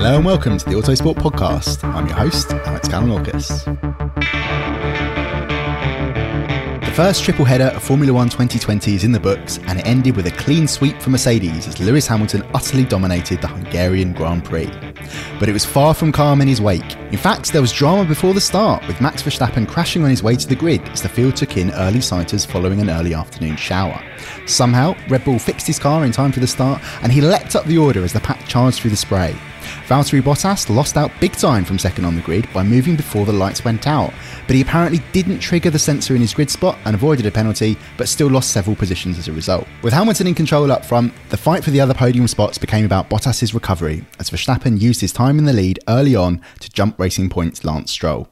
Hello and welcome to the Autosport Podcast. I'm your host, Alex Kalinauckas. The first triple header of Formula One 2020 is in the books, and it ended with a clean sweep for Mercedes as Lewis Hamilton utterly dominated the Hungarian Grand Prix. But it was far from calm in his wake. In fact, there was drama before the start, with Max Verstappen crashing on his way to the grid as the field took in early sighters following an early afternoon shower. Somehow, Red Bull fixed his car in time for the start, and he leapt up the order as the pack charged through the spray. Valtteri Bottas lost out big time from second on the grid by moving before the lights went out, but he apparently didn't trigger the sensor in his grid spot and avoided a penalty, but still lost several positions as a result. With Hamilton in control up front, the fight for the other podium spots became about Bottas's recovery, as Verstappen used his time in the lead early on to jump Racing Point's Lance Stroll.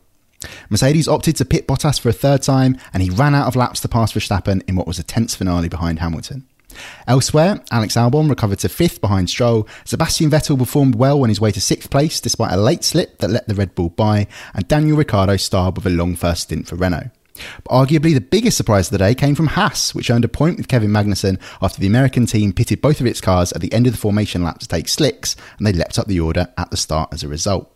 Mercedes opted to pit Bottas for a third time, and he ran out of laps to pass Verstappen in what was a tense finale behind Hamilton. Elsewhere, Alex Albon recovered to fifth behind Stroll. Sebastian Vettel performed well on his way to sixth place despite a late slip that let the Red Bull by, and Daniel Ricciardo starred with a long first stint for Renault. But arguably the biggest surprise of the day came from Haas, which earned a point with Kevin Magnussen after the American team pitted both of its cars at the end of the formation lap to take slicks, and they leapt up the order at the start as a result.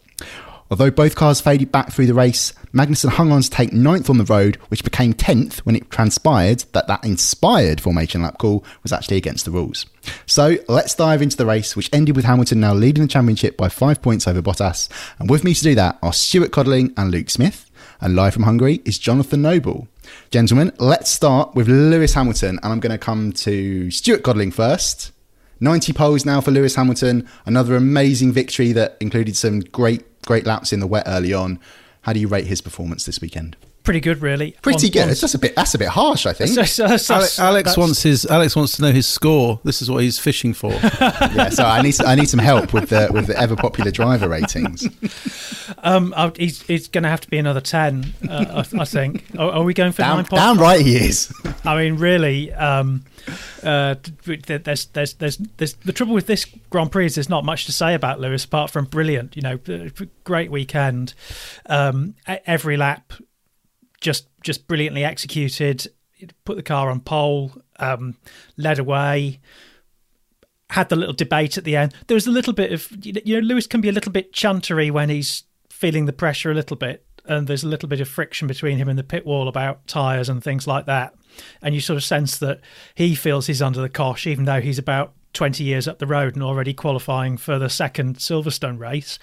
Although both cars faded back through the race, Magnussen hung on to take ninth on the road, which became 10th when it transpired that that inspired formation lap call was actually against the rules. So let's dive into the race, which ended with Hamilton now leading the championship by five points over Bottas. And with me to do that are Stuart Codling and Luke Smith. And live from Hungary is Jonathan Noble. Gentlemen, let's start with Lewis Hamilton. And I'm going to come to Stuart Codling first. 90 poles now for Lewis Hamilton. Another amazing victory that included some great great laps in the wet early on. How do you rate his performance this weekend? Pretty good, really. Pretty on, good. On, it's just a bit. That's a bit harsh, I think. That's, that's, that's, Alex, wants his. Alex wants to know his score. This is what he's fishing for. yeah, so I need I need some help with the with the ever popular driver ratings. Um, he's he's going to have to be another ten. Uh, I, I, think. Are, are, we going for down, nine? Down right, he is. I mean, really. Um, uh, there's, there's, there's, there's the trouble with this Grand Prix is there's not much to say about Lewis apart from brilliant. You know, great weekend. Um, every lap, just just brilliantly executed. Put the car on pole, um, led away. Had the little debate at the end. There was a little bit of you know Lewis can be a little bit chuntery when he's feeling the pressure a little bit, and there's a little bit of friction between him and the pit wall about tyres and things like that and you sort of sense that he feels he's under the cosh, even though he's about 20 years up the road and already qualifying for the second Silverstone race.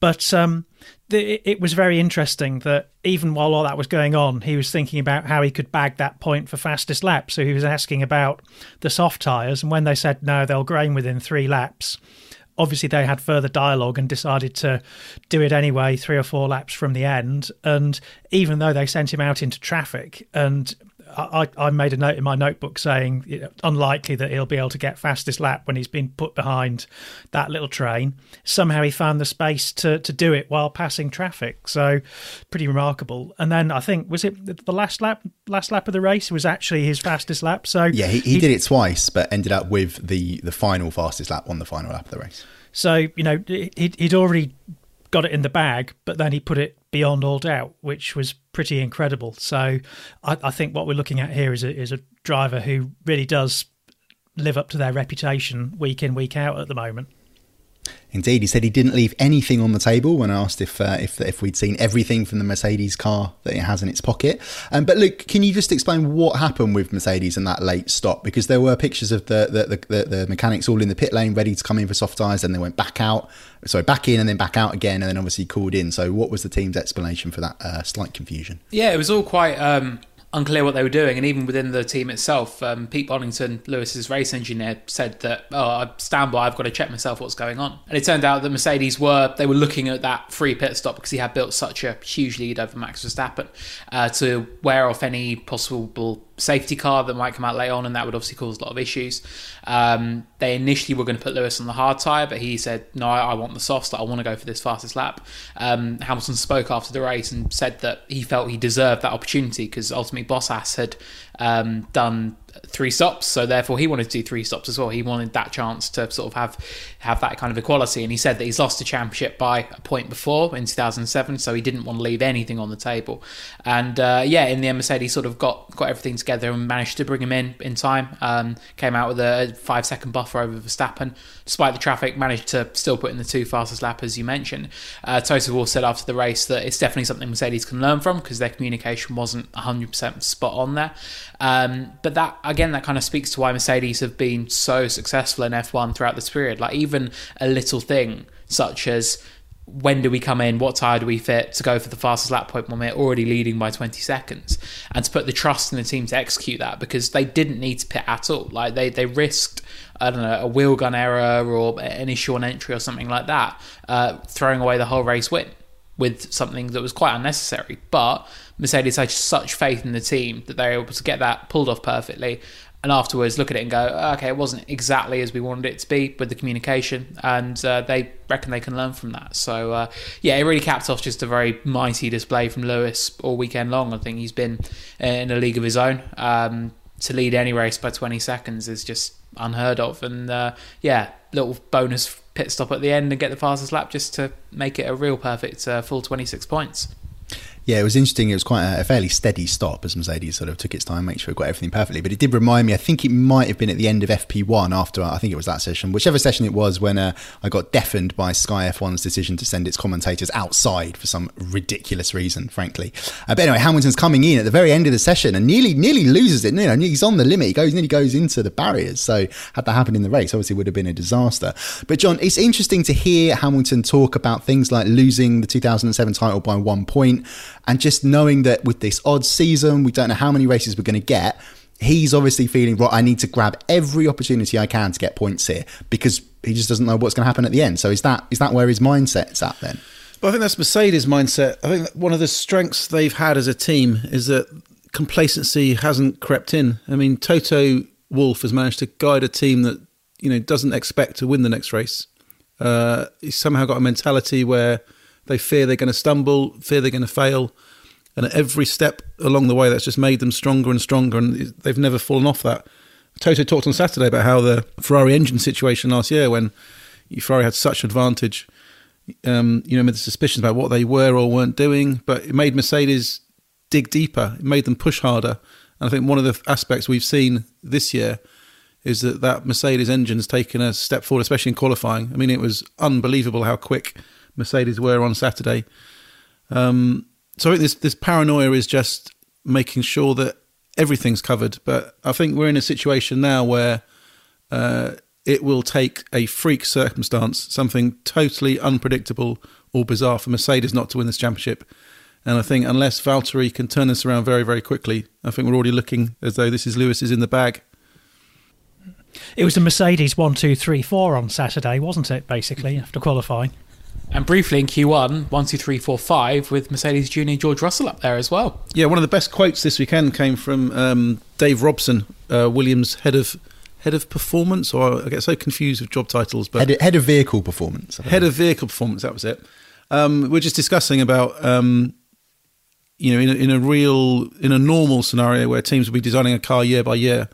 But um, the, it was very interesting that even while all that was going on, he was thinking about how he could bag that point for fastest lap. So he was asking about the soft tyres, and when they said no, they'll grain within three laps. obviously they had further dialogue and decided to do it anyway, three or four laps from the end. And even though they sent him out into traffic and I, I made a note in my notebook saying you know, unlikely that he'll be able to get fastest lap when he's been put behind that little train. Somehow he found the space to, to do it while passing traffic. So pretty remarkable. And then I think was it the last lap last lap of the race was actually his fastest lap. So yeah, he, he, he did it twice, but ended up with the the final fastest lap on the final lap of the race. So you know he'd, he'd already got it in the bag, but then he put it beyond all doubt, which was pretty incredible. So I, I, think what we're looking at here is a, is a driver who really does live up to their reputation week in week out at the moment. Indeed, he said he didn't leave anything on the table when I asked if uh, if if we'd seen everything from the Mercedes car that it has in its pocket. Um, but Luke, can you just explain what happened with Mercedes and that late stop? Because there were pictures of the the, the, the mechanics all in the pit lane, ready to come in for soft tyres, and they went back out, sorry, back in and then back out again, and then obviously called in. So, what was the team's explanation for that uh, slight confusion? Yeah, it was all quite. Um unclear what they were doing. And even within the team itself, um, Pete Bonnington, Lewis's race engineer, said that, "Oh, I stand by. I've got to check myself what's going on." And it turned out that Mercedes were they were looking at that free pit stop because he had built such a huge lead over Max Verstappen uh, to wear off any possible safety car that might come out later on, and that would obviously cause a lot of issues. Um, they initially were going to put Lewis on the hard tyre, but he said, No, I, want the soft, I want to go for this fastest lap. Um, Hamilton spoke after the race and said that he felt he deserved that opportunity because ultimately Bottas had um, done three stops, so therefore he wanted to do three stops as well. He wanted that chance to sort of have have that kind of equality, and he said that he's lost the championship by a point before in 2007, so he didn't want to leave anything on the table. And uh, yeah, in the end, Mercedes sort of got got everything together and managed to bring him in in time. Um, came out with a five second buffer over Verstappen, despite the traffic, managed to still put in the two fastest lap as you mentioned. Uh, Toto said after the race that it's definitely something Mercedes can learn from because their communication wasn't 100% spot on there. Um, but that again, that kind of speaks to why Mercedes have been so successful in F1 throughout this period. Like even a little thing such as when do we come in? What tire do we fit to go for the fastest lap point when we're already leading by 20 seconds? And to put the trust in the team to execute that because they didn't need to pit at all. Like they, they risked, I don't know, a wheel gun error or an issue on entry or something like that, uh, throwing away the whole race win with something that was quite unnecessary. But Mercedes had such faith in the team that they were able to get that pulled off perfectly. And afterwards, look at it and go, okay, it wasn't exactly as we wanted it to be with the communication, and uh, they reckon they can learn from that. So, uh, yeah, it really capped off just a very mighty display from Lewis all weekend long. I think he's been in a league of his own. Um, to lead any race by 20 seconds is just unheard of. And uh, yeah, little bonus pit stop at the end and get the fastest lap just to make it a real perfect uh, full 26 points. Yeah, it was interesting. It was quite a, fairly steady stop as Mercedes sort of took its time, make sure it got everything perfectly. But it did remind me, I think it might have been at the end of FP1 after, I think it was that session, whichever session it was, when uh, I got deafened by Sky F1's decision to send its commentators outside for some ridiculous reason, frankly. Uh, but anyway, Hamilton's coming in at the very end of the session and nearly nearly loses it. You know, he's on the limit. He goes nearly goes into the barriers. So had that happened in the race, obviously would have been a disaster. But John, it's interesting to hear Hamilton talk about things like losing the 2007 title by one point and just knowing that with this odd season, we don't know how many races we're going to get. He's obviously feeling, right, I need to grab every opportunity I can to get points here because he just doesn't know what's going to happen at the end. So is that is that where his mindset's at then? But I think that's Mercedes' mindset. I think one of the strengths they've had as a team is that complacency hasn't crept in. I mean, Toto Wolff has managed to guide a team that you know doesn't expect to win the next race. Uh, he's somehow got a mentality where they fear they're going to stumble, fear they're going to fail, and at every step along the way, that's just made them stronger and stronger, and they've never fallen off that. Toto talked on Saturday about how the Ferrari engine situation last year, when Ferrari had such advantage, um, you know, made the suspicions about what they were or weren't doing, but it made Mercedes dig deeper. It made them push harder. And I think one of the aspects we've seen this year is that that Mercedes engine has taken a step forward, especially in qualifying. I mean, it was unbelievable how quick Mercedes were on Saturday. Um, so I think this this paranoia is just making sure that everything's covered. But I think we're in a situation now where uh, it will take a freak circumstance, something totally unpredictable or bizarre for Mercedes not to win this championship. And I think unless Valtteri can turn this around very, very quickly, I think we're already looking as though this is Lewis is in the bag. it was the Mercedes one, two, three, four on Saturday, wasn't it? Basically, after qualifying. And briefly in Q1, one, two, three, four, five, with Mercedes Junior George Russell up there as well. Yeah, one of the best quotes this weekend came from um, Dave Robson, uh, Williams head of head of performance, or I get so confused with job titles, but Head of, head of vehicle performance. Head of vehicle performance. That was it. Um, we're just discussing about um, you know in a, in a real in a normal scenario where teams will be designing a car year by year,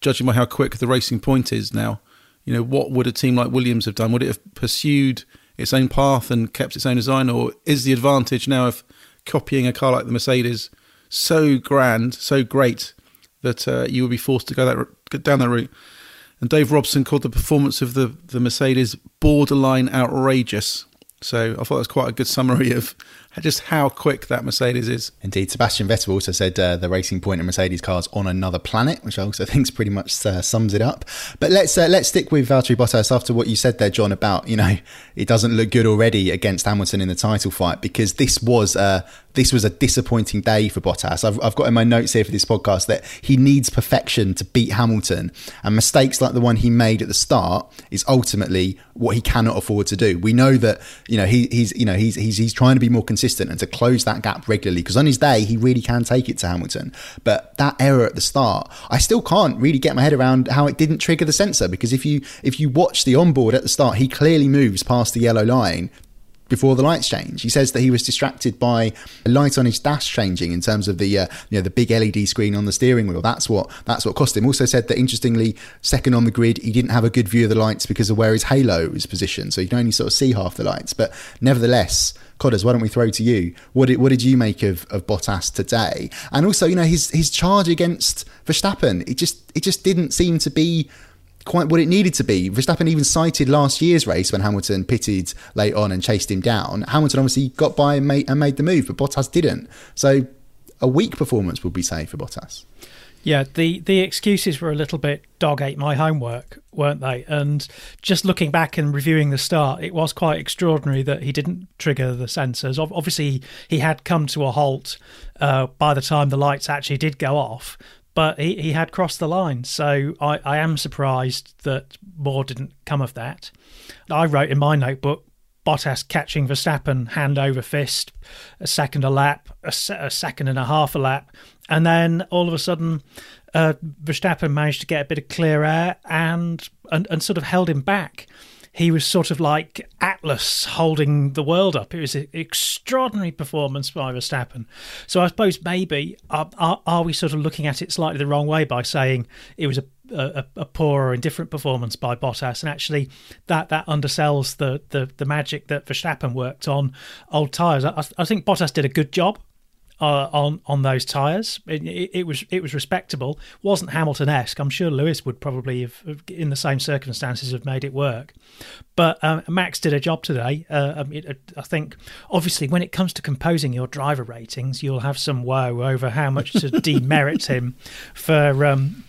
judging by how quick the racing point is now. You know, what would a team like Williams have done? Would it have pursued its own path and kept its own design, or is the advantage now of copying a car like the Mercedes so grand, so great that uh, you would be forced to go that down that route? And Dave Robson called the performance of the the Mercedes borderline outrageous. So I thought that's quite a good summary of just how quick that Mercedes is. Indeed, Sebastian Vettel also said uh, the Racing point and Mercedes cars on another planet, which I also think pretty much uh, sums it up. But let's uh, let's stick with Valtteri Bottas after what you said there, John, about you know it doesn't look good already against Hamilton in the title fight because this was uh, this was a disappointing day for Bottas. I've, I've got in my notes here for this podcast that he needs perfection to beat Hamilton, and mistakes like the one he made at the start is ultimately what he cannot afford to do. We know that you know he, he's you know he's he's he's trying to be more consistent and to close that gap regularly because on his day he really can take it to Hamilton. But that error at the start, I still can't really get my head around how it didn't trigger the sensor because if you if you watch the onboard at the start, he clearly moves past the yellow line before the lights change. He says that he was distracted by a light on his dash changing in terms of the uh, you know the big LED screen on the steering wheel. That's what that's what cost him. Also said that interestingly, second on the grid, he didn't have a good view of the lights because of where his halo is positioned, so you can only sort of see half the lights. But nevertheless. Codders, why don't we throw to you? What did, what did you make of, of Bottas today? And also, you know, his his charge against Verstappen, it just it just didn't seem to be quite what it needed to be. Verstappen even cited last year's race when Hamilton pitted late on and chased him down. Hamilton obviously got by and made, and made the move, but Bottas didn't. So a weak performance would be safe for Bottas. Yeah, the, the excuses were a little bit dog ate my homework, weren't they? And just looking back and reviewing the start, it was quite extraordinary that he didn't trigger the sensors. Obviously, he had come to a halt uh, by the time the lights actually did go off, but he, he had crossed the line. So I, I am surprised that more didn't come of that. I wrote in my notebook Bottas catching Verstappen hand over fist, a second a lap, a, a second and a half a lap, and then all of a sudden, uh, Verstappen managed to get a bit of clear air and, and and sort of held him back. He was sort of like Atlas holding the world up. It was an extraordinary performance by Verstappen. So I suppose maybe are, are, are we sort of looking at it slightly the wrong way by saying it was a a, a poor or indifferent performance by Bottas, and actually that that undersells the the, the magic that Verstappen worked on old tyres. I, I think Bottas did a good job uh, on on those tyres. It, it, it, was it was respectable. wasn't Hamilton esque. I'm sure Lewis would probably have, have, in the same circumstances, have made it work. But um, Max did a job today. Uh, I, mean, I think obviously when it comes to composing your driver ratings, you'll have some woe over how much to demerit him for. Um,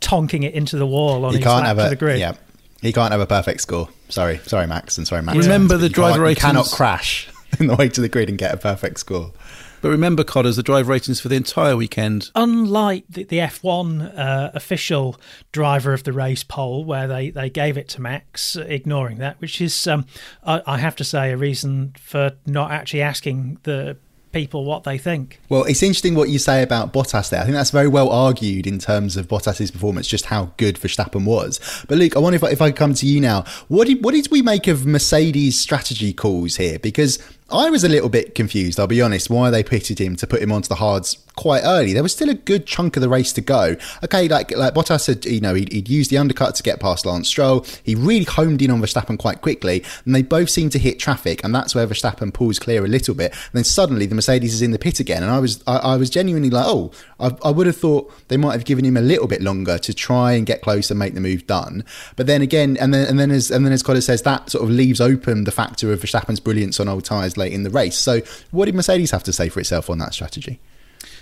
tonking it into the wall on he his can't lap have to a, the grid. Yeah, he can't have a perfect score. Sorry, sorry, Max, and sorry, Max. Remember the driver can't- you ratings- cannot crash in the way to the grid and get a perfect score. But remember, Codders, the drive ratings for the entire weekend. Unlike the, the F1 uh, official driver of the race poll, where they, they gave it to Max, ignoring that, which is, um, I, I have to say, a reason for not actually asking the people what they think. Well, it's interesting what you say about Bottas there. I think that's very well argued in terms of Bottas's performance, just how good Verstappen was. But Luke, I wonder if I, if I come to you now. What did what did we make of Mercedes' strategy calls here? Because I was a little bit confused, I'll be honest, why they pitted him to put him onto the hards quite early. There was still a good chunk of the race to go. Okay, like like Bottas had, you know, he'd, he'd used the undercut to get past Lance Stroll. He really homed in on Verstappen quite quickly, and they both seem to hit traffic, and that's where Verstappen pulls clear a little bit. And then suddenly the Mercedes is in the pit again, and I was I, I was genuinely like, oh, I, I would have thought they might have given him a little bit longer to try and get close and make the move done. But then again, and then and then as and then as Codders says, that sort of leaves open the factor of Verstappen's brilliance on old tyres in the race. So what did Mercedes have to say for itself on that strategy?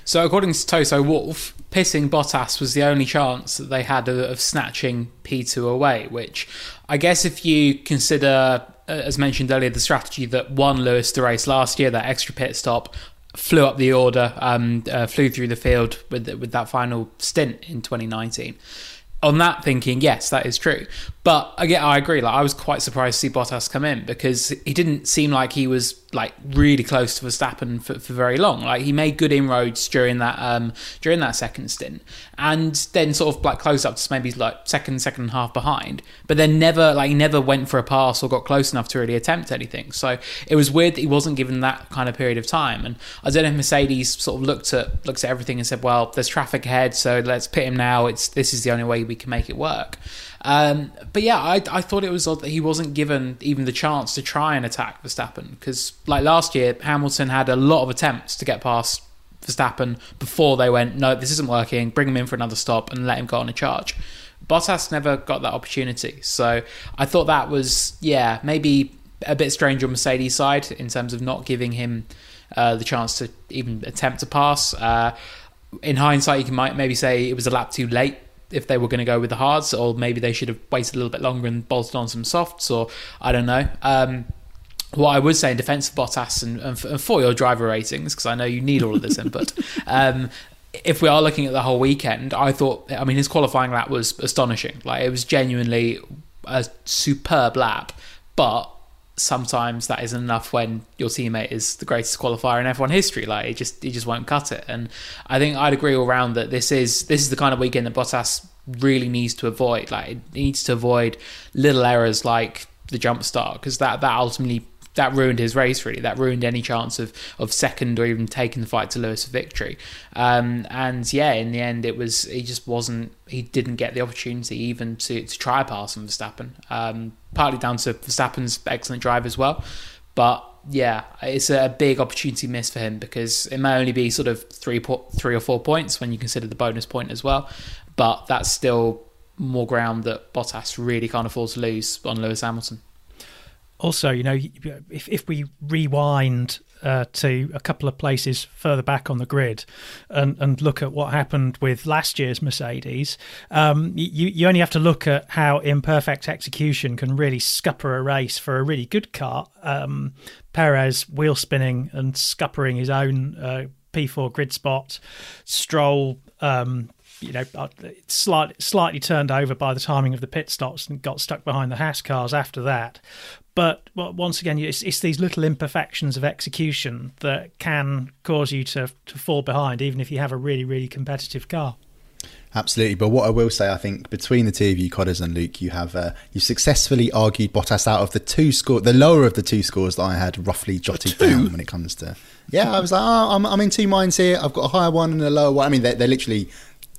So, according to Toto Wolff, pissing Bottas was the only chance that they had of, of snatching P2 away, which I guess if you consider, uh, as mentioned earlier, the strategy that won Lewis the race last year, that extra pit stop, flew up the order, um, uh, flew through the field with with that final stint in 2019. on that thinking, yes, that is true. But again, I agree. Like I was quite surprised to see Bottas come in because he didn't seem like he was like really close to Verstappen for, for very long. Like he made good inroads during that um during that second stint, and then sort of like close up to maybe like second second and a half behind. But then never like he never went for a pass or got close enough to really attempt anything. So it was weird that he wasn't given that kind of period of time. And I don't know if Mercedes sort of looked at looked at everything and said, well, there's traffic ahead, so let's pit him now. It's this is the only way we can make it work. Um, but yeah, I, I thought it was odd that he wasn't given even the chance to try and attack Verstappen because, like last year, Hamilton had a lot of attempts to get past Verstappen before they went, no, this isn't working, bring him in for another stop and let him go on a charge. Bottas never got that opportunity. So I thought that was, yeah, maybe a bit strange on Mercedes' side in terms of not giving him uh, the chance to even attempt to pass. Uh, in hindsight, you can might maybe say it was a lap too late if they were going to go with the hards, or maybe they should have waited a little bit longer and bolted on some softs, or I don't know. Um, what I would say in defence of Bottas and, and, for your driver ratings, because I know you need all of this input. Um, if we are looking at the whole weekend, I thought, I mean, his qualifying lap was astonishing. Like, it was genuinely a superb lap, but sometimes that isn't enough when your teammate is the greatest qualifier in F1 history. Like it just it just won't cut it. And I think I'd agree all round that this is this is the kind of weekend that Bottas really needs to avoid. Like it needs to avoid little errors like the jump start because that that ultimately that ruined his race really. That ruined any chance of of second or even taking the fight to Lewis for victory. Um, and yeah in the end it was he just wasn't he didn't get the opportunity even to, to try pass on Verstappen. Um, partly down to Verstappen's excellent drive as well. But yeah, it's a big opportunity miss for him because it may only be sort of three, po- three or four points when you consider the bonus point as well, but that's still more ground that Bottas really can't afford to lose on Lewis Hamilton also, you know, if if we rewind uh, to a couple of places further back on the grid and, and look at what happened with last year's Mercedes, um, you, you only have to look at how imperfect execution can really scupper a race for a really good car. Um, Perez wheel spinning and scuppering his own uh, P4 grid spot. Stroll um, you know, uh, slightly slightly turned over by the timing of the pit stops and got stuck behind the Haas cars after that. But once again, it's, it's these little imperfections of execution that can cause you to, to fall behind, even if you have a really, really competitive car. Absolutely, but what I will say, I think between the two of you, Codders and Luke, you have uh, you successfully argued Bottas out of the two score, the lower of the two scores that I had roughly jotted down when it comes to. Yeah, I was like, oh, I'm, I'm in two minds here. I've got a higher one and a lower one. I mean, they're, they're literally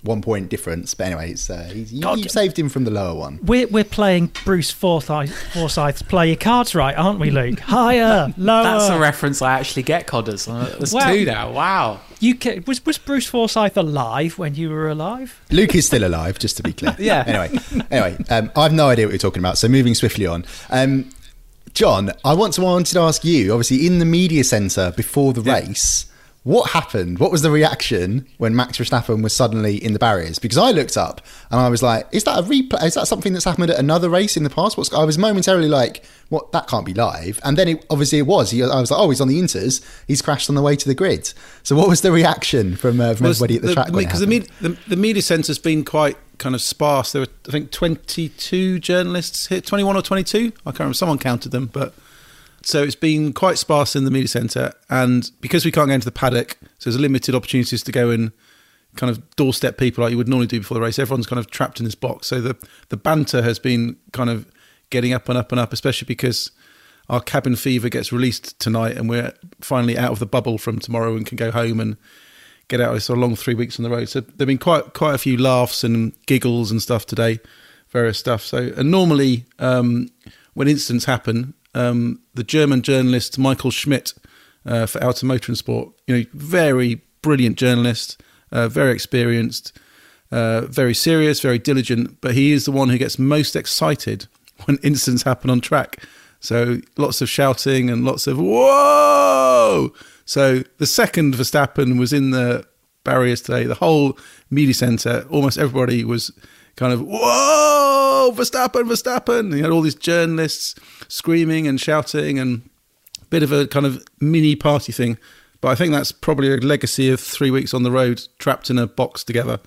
one point difference. But anyway, it's, uh, you, God, you saved him from the lower one. We're, we're playing Bruce Forsyth, Forsyth's Play Your Cards Right, aren't we, Luke? Higher, lower. That's a reference I actually get, Codders. Uh, there's well, two now. Wow. You can, was was Bruce Forsyth alive when you were alive? Luke is still alive, just to be clear. yeah. Anyway, anyway, um, I've no idea what you're talking about. So moving swiftly on. Um, John, I want to wanted to ask you. Obviously, in the media centre before the yeah. race, what happened? What was the reaction when Max Verstappen was suddenly in the barriers? Because I looked up and I was like, "Is that a replay? Is that something that's happened at another race in the past?" What's, I was momentarily like, "What? That can't be live." And then it, obviously it was. He, I was like, "Oh, he's on the Inters. He's crashed on the way to the grid." So what was the reaction from, uh, from well, everybody at the, the track? Because the, med- the, the media centre's been quite kind of sparse. There were, I think, twenty-two journalists here, twenty-one or twenty-two. I can't remember. Someone counted them, but so it's been quite sparse in the media centre, and because we can't go into the paddock, so there's limited opportunities to go and kind of doorstep people like you would normally do before the race. Everyone's kind of trapped in this box. So the the banter has been kind of getting up and up and up, especially because our cabin fever gets released tonight, and we're finally out of the bubble from tomorrow and can go home and get out of this long three weeks on the road. So there've been quite quite a few laughs and giggles and stuff today, various stuff. So and normally um, when incidents happen, um, the German journalist Michael Schmidt uh, for Auto Motor and Sport. You know, very brilliant journalist, uh, very experienced, uh, very serious, very diligent. But he is the one who gets most excited when incidents happen on track. So lots of shouting and lots of whoa. So the second Verstappen was in the barriers today, the whole media centre, almost everybody was kind of whoa, Verstappen, Verstappen. You had all these journalists screaming and shouting and a bit of a kind of mini party thing. But I think that's probably a legacy of three weeks on the road, trapped in a box together.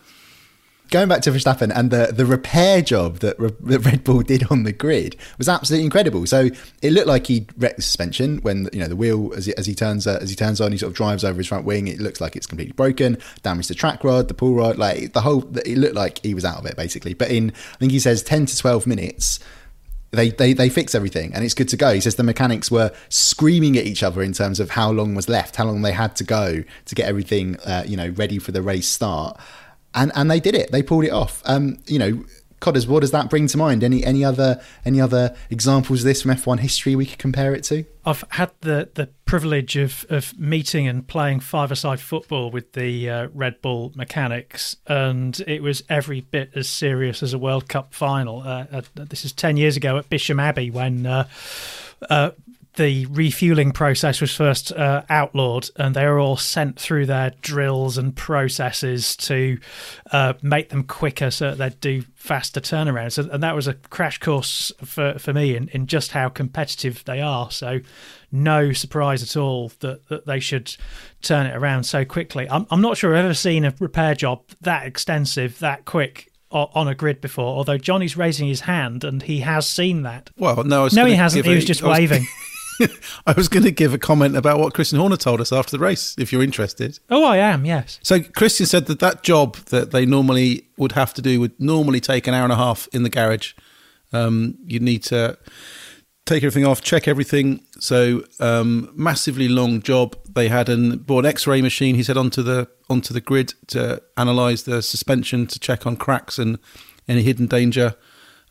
Going back to Verstappen and the, the repair job that, Re- that Red Bull did on the grid was absolutely incredible. So it looked like he wrecked the suspension when you know the wheel as he, as he turns uh, as he turns on, he sort of drives over his front wing. It looks like it's completely broken, damaged the track rod, the pull rod, like the whole. It looked like he was out of it basically. But in I think he says ten to twelve minutes. They, they they fix everything and it's good to go. He says the mechanics were screaming at each other in terms of how long was left, how long they had to go to get everything uh, you know ready for the race start and and they did it. They pulled it off. Um, you know, Codders, what does that bring to mind? Any any other any other examples of this from F1 history we could compare it to? I've had the, the privilege of, of meeting and playing five-a-side football with the uh, Red Bull mechanics, and it was every bit as serious as a World Cup final. Uh, uh, this is ten years ago at Bisham Abbey when uh, uh, the refueling process was first uh, outlawed, and they were all sent through their drills and processes to uh, make them quicker so that they'd do faster turnarounds. And, and that was a crash course for, for me in, in just how competitive they are. So, no surprise at all that, that they should turn it around so quickly. I'm, I'm not sure I've ever seen a repair job that extensive, that quick on a grid before. Although Johnny's raising his hand and he has seen that. Well, no, no, he hasn't. He was just waving. I was going to give a comment about what Christian Horner told us after the race, if you're interested. Oh, I am, yes. So Christian said that that job that they normally would have to do would normally take an hour and a half in the garage. Um, you'd need to take everything off, check everything. So um, massively long job. They had an bought an X-ray machine. He said onto the onto the grid to analyze the suspension to check on cracks and any hidden danger.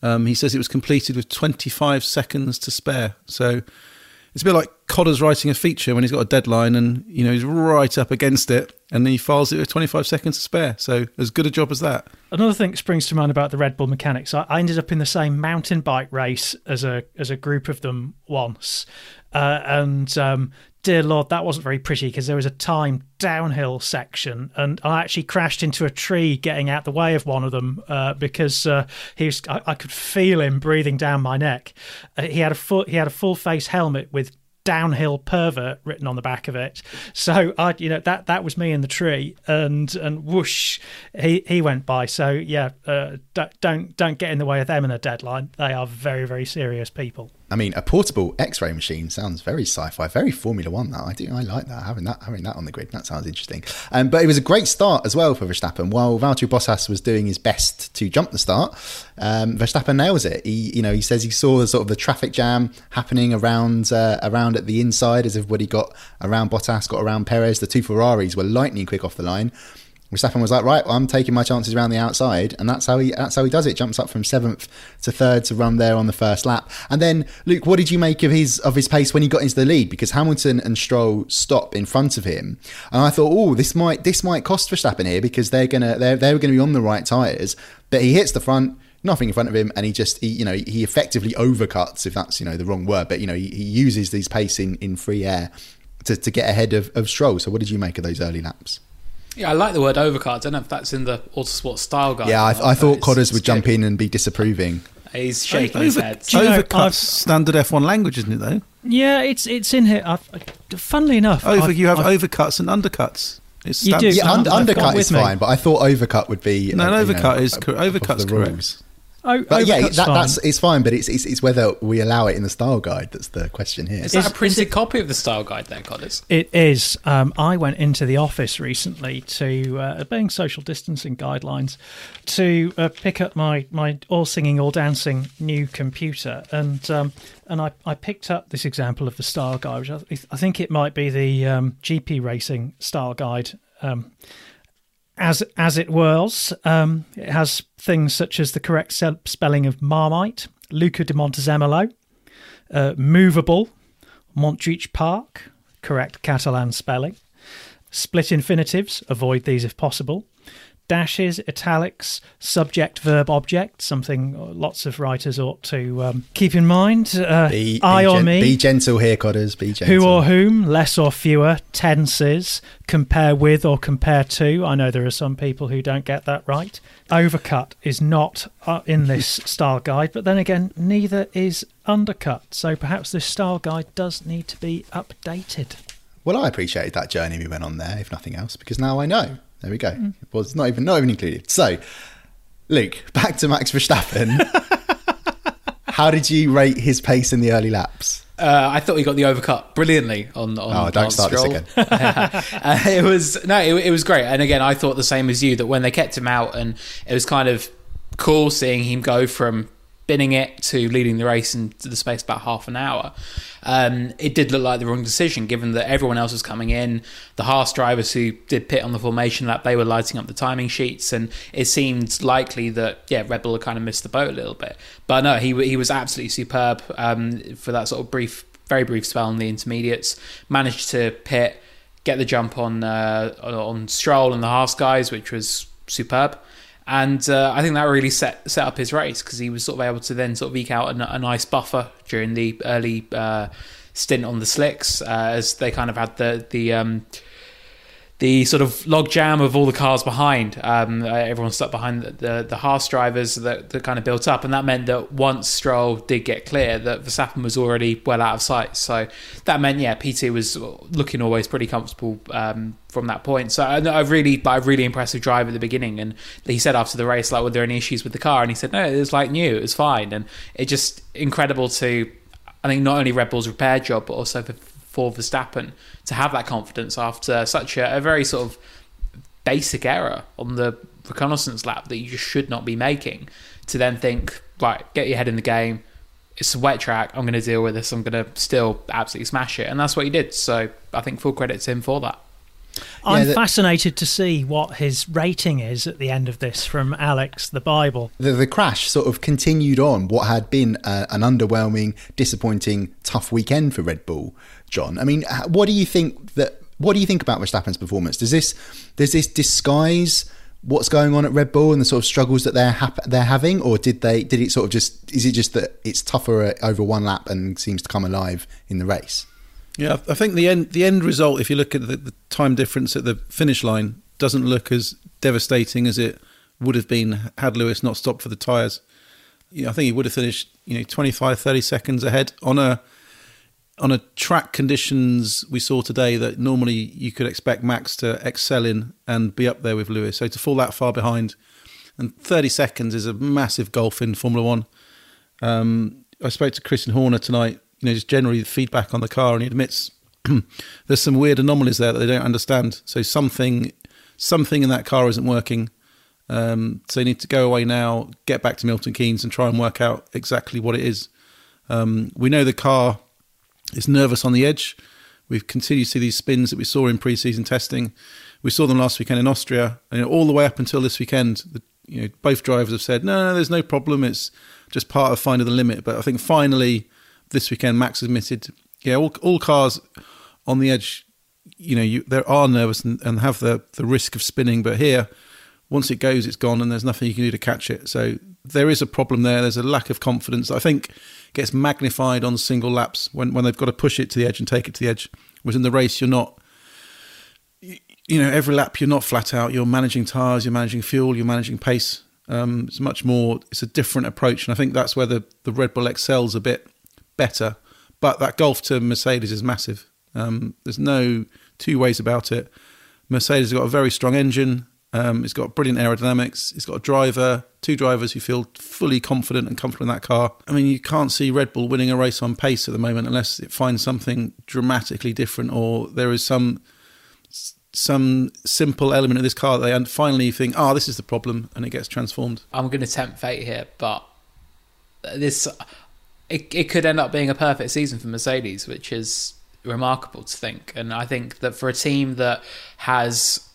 Um, he says it was completed with 25 seconds to spare. So it's a bit like Codder's writing a feature when he's got a deadline and you know he's right up against it and he files it with 25 seconds to spare. So as good a job as that. Another thing that springs to mind about the Red Bull mechanics, I, ended up in the same mountain bike race as a as a group of them once, uh, and um, dear lord, that wasn't very pretty because there was a time downhill section, and I actually crashed into a tree getting out the way of one of them uh, because uh, he was. I, I, could feel him breathing down my neck. Uh, he had a full he had a full face helmet with downhill pervert written on the back of it. So I, you know, that that was me in the tree, and and whoosh, he he went by. So yeah, uh, don't don't get in the way of them in a deadline. They are very very serious people. I mean, a portable X-ray machine sounds very sci-fi, very Formula One. That I do, I like that having that having that on the grid. That sounds interesting. Um, but it was a great start as well for Verstappen. While Valtteri Bottas was doing his best to jump the start, um, Verstappen nails it. He, you know, he says he saw the sort of the traffic jam happening around uh, around at the inside as everybody got around Bottas, got around Perez. The two Ferraris were lightning quick off the line. Verstappen was like, right, well, I'm taking my chances around the outside, and that's how he that's how he does it. Jumps up from seventh to third to run there on the first lap. And then, Luke, what did you make of his of his pace when he got into the lead? Because Hamilton and Stroll stop in front of him, and I thought, oh, this might this might cost Verstappen here because they're gonna they're they're gonna be on the right tires, but he hits the front nothing in front of him, and he just he, you know he effectively overcuts if that's you know the wrong word, but you know he, he uses these pace in, in free air to, to get ahead of, of Stroll. So what did you make of those early laps? Yeah, I like the word overcut. I don't know if that's in the Autosport style guide. Yeah, I, I thought Codders would jump in and be disapproving. He's shaking his head. Overcut's standard F1 language, isn't it, though? Yeah, it's it's in here. I've, funnily enough, over I've, you have I've, overcuts and undercuts. It's you do. Yeah, undercut is fine, but I thought overcut would be. No, an overcut know, is overcut's correct. Oh, but yeah, that, that's it's fine, but it's, it's, it's whether we allow it in the style guide that's the question here. Is that a printed copy of the style guide, there, Codders? It is. Um, I went into the office recently to uh, obeying social distancing guidelines to uh, pick up my my all singing, all dancing new computer, and um, and I, I picked up this example of the style guide. Which I, I think it might be the um, GP racing style guide. Um, as as it whirls. Um, it has things such as the correct spelling of Marmite, Luca de Montezemolo, uh, movable, Montjuic Park, correct Catalan spelling, split infinitives, avoid these if possible, dashes, italics, subject, verb, object, something lots of writers ought to um, keep in mind. Uh, be, I or gen- me. Be gentle here, Codders. Be gentle. Who or whom, less or fewer, tenses, compare with or compare to. I know there are some people who don't get that right. Overcut is not uh, in this style guide, but then again, neither is undercut. So perhaps this style guide does need to be updated. Well, I appreciated that journey we went on there, if nothing else, because now I know. There we go. Mm. It was not even not even included. So Luke, back to Max Verstappen. How did you rate his pace in the early laps? Uh, I thought he got the overcut brilliantly on. on Oh, don't on start this again. uh, it was no, it, it was great. And again, I thought the same as you that when they kept him out, and it was kind of cool seeing him go from binning it to leading the race in the space about half an hour. Um, it did look like the wrong decision, given that everyone else was coming in. The Haas drivers who did pit on the formation lap, they were lighting up the timing sheets, and it seemed likely that yeah, Red Bull had kind of missed the boat a little bit. But no, he he was absolutely superb um, for that sort of brief, very brief spell in the intermediates. Managed to pit, get the jump on uh, on Stroll and the Haas guys, which was superb. And uh, I think that really set set up his race because he was sort of able to then sort of eke out a, a nice buffer during the early uh, stint on the slicks uh, as they kind of had the the um, the sort of log jam of all the cars behind. Um, uh, everyone stuck behind the, the, the Haas drivers that, that kind of built up, and that meant that once Stroll did get clear, that Verstappen was already well out of sight. So that meant, yeah, PT was looking always pretty comfortable um, from that point. So I, I really, a really impressive drive at the beginning. And he said after the race, like, were there any issues with the car? And he said, no, it was like new, it was fine. And it just incredible to, I think, not only Red Bull's repair job, but also for for Verstappen to have that confidence after such a, a, very sort of basic error on the reconnaissance lap that you just should not be making. To then think, right, get your head in the game. It's a wet track. I'm going to deal with this. I'm going to still absolutely smash it, and that's what he did. So I think full credit to him for that. I'm Yeah, fascinated to see what his rating is at the end of this from Alex the Bible. The, the crash sort of continued on what had been uh, an underwhelming, disappointing, tough weekend for Red Bull. John, I mean, what do you think that? What do you think about Verstappen's performance? Does this does this disguise what's going on at Red Bull and the sort of struggles that they're hap- they're having, or did they did it sort of just is it just that it's tougher uh, over one lap and seems to come alive in the race? Yeah, I think the end the end result, if you look at the, the time difference at the finish line, doesn't look as devastating as it would have been had Lewis not stopped for the tyres. You know, I think he would have finished, you know, 25, 30 seconds ahead on a on a track conditions we saw today that normally you could expect Max to excel in and be up there with Lewis. So to fall that far behind, and 30 seconds is a massive gulf in Formula One. Um, I spoke to Christian Horner tonight. You know, just generally the feedback on the car, and he admits there's some weird anomalies there that they don't understand. So something, something in that car isn't working. Um, so they need to go away now, get back to Milton Keynes, and try and work out exactly what it is. Um, we know the car is nervous on the edge. We've continued to see these spins that we saw in pre-season testing. We saw them last weekend in Austria, and you know, all the way up until this weekend, the, you know, both drivers have said, "No, no, there's no problem. It's just part of finding the limit." But I think finally, this weekend, Max admitted, "Yeah, all, all cars on the edge, you know, you, there are nervous and, and have the the risk of spinning, but here." Once it goes, it's gone, and there's nothing you can do to catch it. So there is a problem there. There's a lack of confidence. I think gets magnified on single laps when, when they've got to push it to the edge and take it to the edge. Whereas in the race, you're not, you, know, every lap you're not flat out. You're managing tires, you're managing fuel, you're managing pace. Um, it's much more. It's a different approach, and I think that's where the the Red Bull excels a bit better. But that golf to Mercedes is massive. Um, there's no two ways about it. Mercedes has got a very strong engine. Um, it's got brilliant aerodynamics. It's got a driver, two drivers who feel fully confident and comfortable in that car. I mean, you can't see Red Bull winning a race on pace at the moment unless it finds something dramatically different or there is some some simple element of this car that they and finally think, oh, this is the problem, and it gets transformed. I'm going to tempt fate here, but this it, it could end up being a perfect season for Mercedes, which is remarkable to think. And I think that for a team that has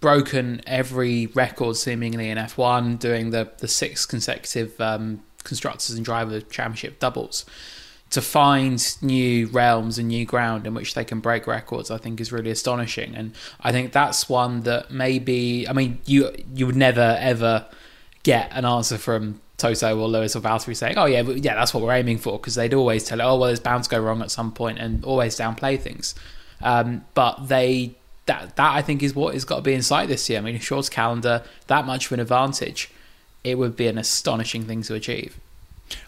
broken every record seemingly in F1, doing the the six consecutive um, constructors and driver championship doubles. To find new realms and new ground in which they can break records, I think is really astonishing, and I think that's one that maybe I mean you you would never ever get an answer from Toto or Lewis or Valtteri saying, "Oh yeah, yeah, that's what we're aiming for," because they'd always tell, it, "Oh well, it's bound to go wrong at some point," and always downplay things. Um, but they that that I think is what has got to be in sight this year. I mean, short calendar, that much of an advantage, it would be an astonishing thing to achieve.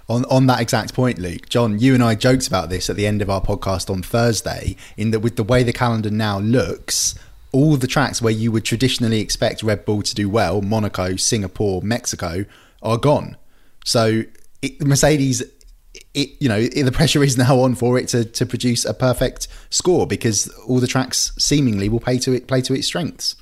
On on that exact point, Luke, John, you and I joked about this at the end of our podcast on Thursday. In that, with the way the calendar now looks, all the tracks where you would traditionally expect Red Bull to do well, Monaco, Singapore, Mexico, are gone. So it, Mercedes, it, you know, the pressure is now on for it to, to produce a perfect score because all the tracks seemingly will play to it, play to its strengths.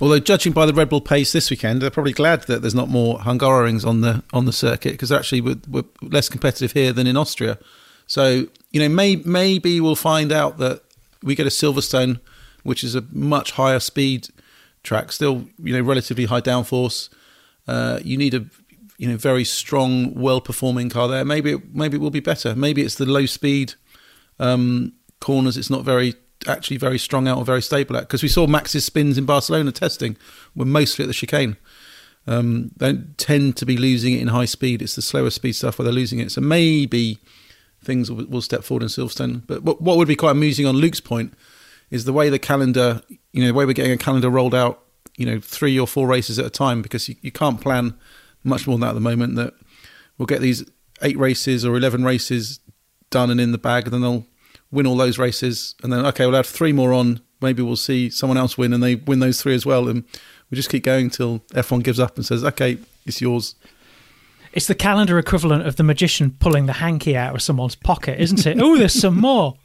Although judging by the Red Bull pace this weekend, they're probably glad that there's not more Hungaroringen on the on the circuit because actually we're, we're, less competitive here than in Austria. So you know, may, maybe we'll find out that we get a Silverstone, which is a much higher speed track, still you know relatively high downforce. Uh, you need a you know very strong, well performing car there. Maybe it, maybe it will be better. Maybe it's the low speed um, corners. It's not very actually very strong out or very stable at because we saw Max's spins in Barcelona testing were mostly at the chicane. Um, they don't tend to be losing it in high speed. It's the slower speed stuff where they're losing it. So maybe things will, will step forward in Silverstone. But what, what would be quite amusing on Luke's point is the way the calendar, you know, the way we're getting a calendar rolled out, you know, three or four races at a time because you, you can't plan much more than that at the moment. That we'll get these eight races or eleven races done and in the bag, and then they'll win all those races, and then okay, we'll have three more on. Maybe we'll see someone else win, and they win those three as well, and we just keep going till F1 gives up and says, "Okay, it's yours." It's the calendar equivalent of the magician pulling the hanky out of someone's pocket, isn't it? oh, there's some more.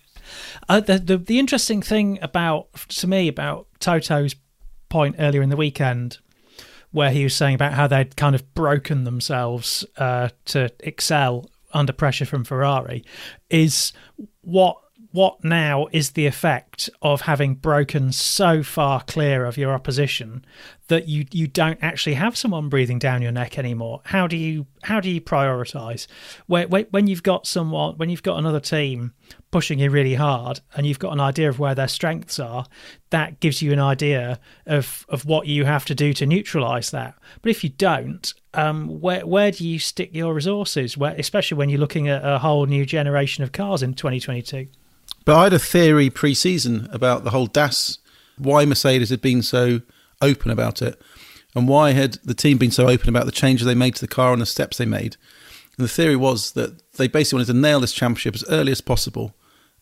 Uh, the, the the interesting thing about to me about Toto's point earlier in the weekend, where he was saying about how they'd kind of broken themselves uh, to excel under pressure from Ferrari, is what what now is the effect of having broken so far clear of your opposition that you you don't actually have someone breathing down your neck anymore? How do you how do you prioritize? When, when you've got someone when you've got another team pushing you really hard and you've got an idea of where their strengths are that gives you an idea of of what you have to do to neutralize that. But if you don't um, where where do you stick your resources? Where especially when you're looking at a whole new generation of cars in 2022 but I had a theory pre-season about the whole DAS, why Mercedes had been so open about it, and why had the team been so open about the changes they made to the car and the steps they made. And the theory was that they basically wanted to nail this championship as early as possible,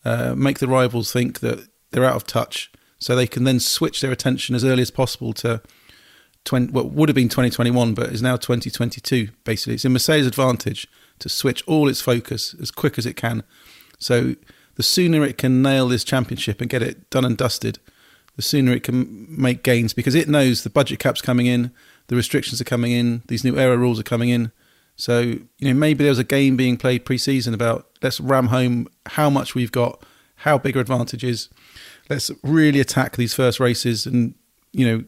uh, make the rivals think that they're out of touch, so they can then switch their attention as early as possible to 20, what would have been 2021, but is now 2022. Basically, it's in Mercedes' advantage to switch all its focus as quick as it can. So the sooner it can nail this championship and get it done and dusted, the sooner it can make gains because it knows the budget cap's coming in, the restrictions are coming in, these new aero rules are coming in. So, you know, maybe there was a game being played pre-season about let's ram home how much we've got, how big our advantage is. Let's really attack these first races and, you know,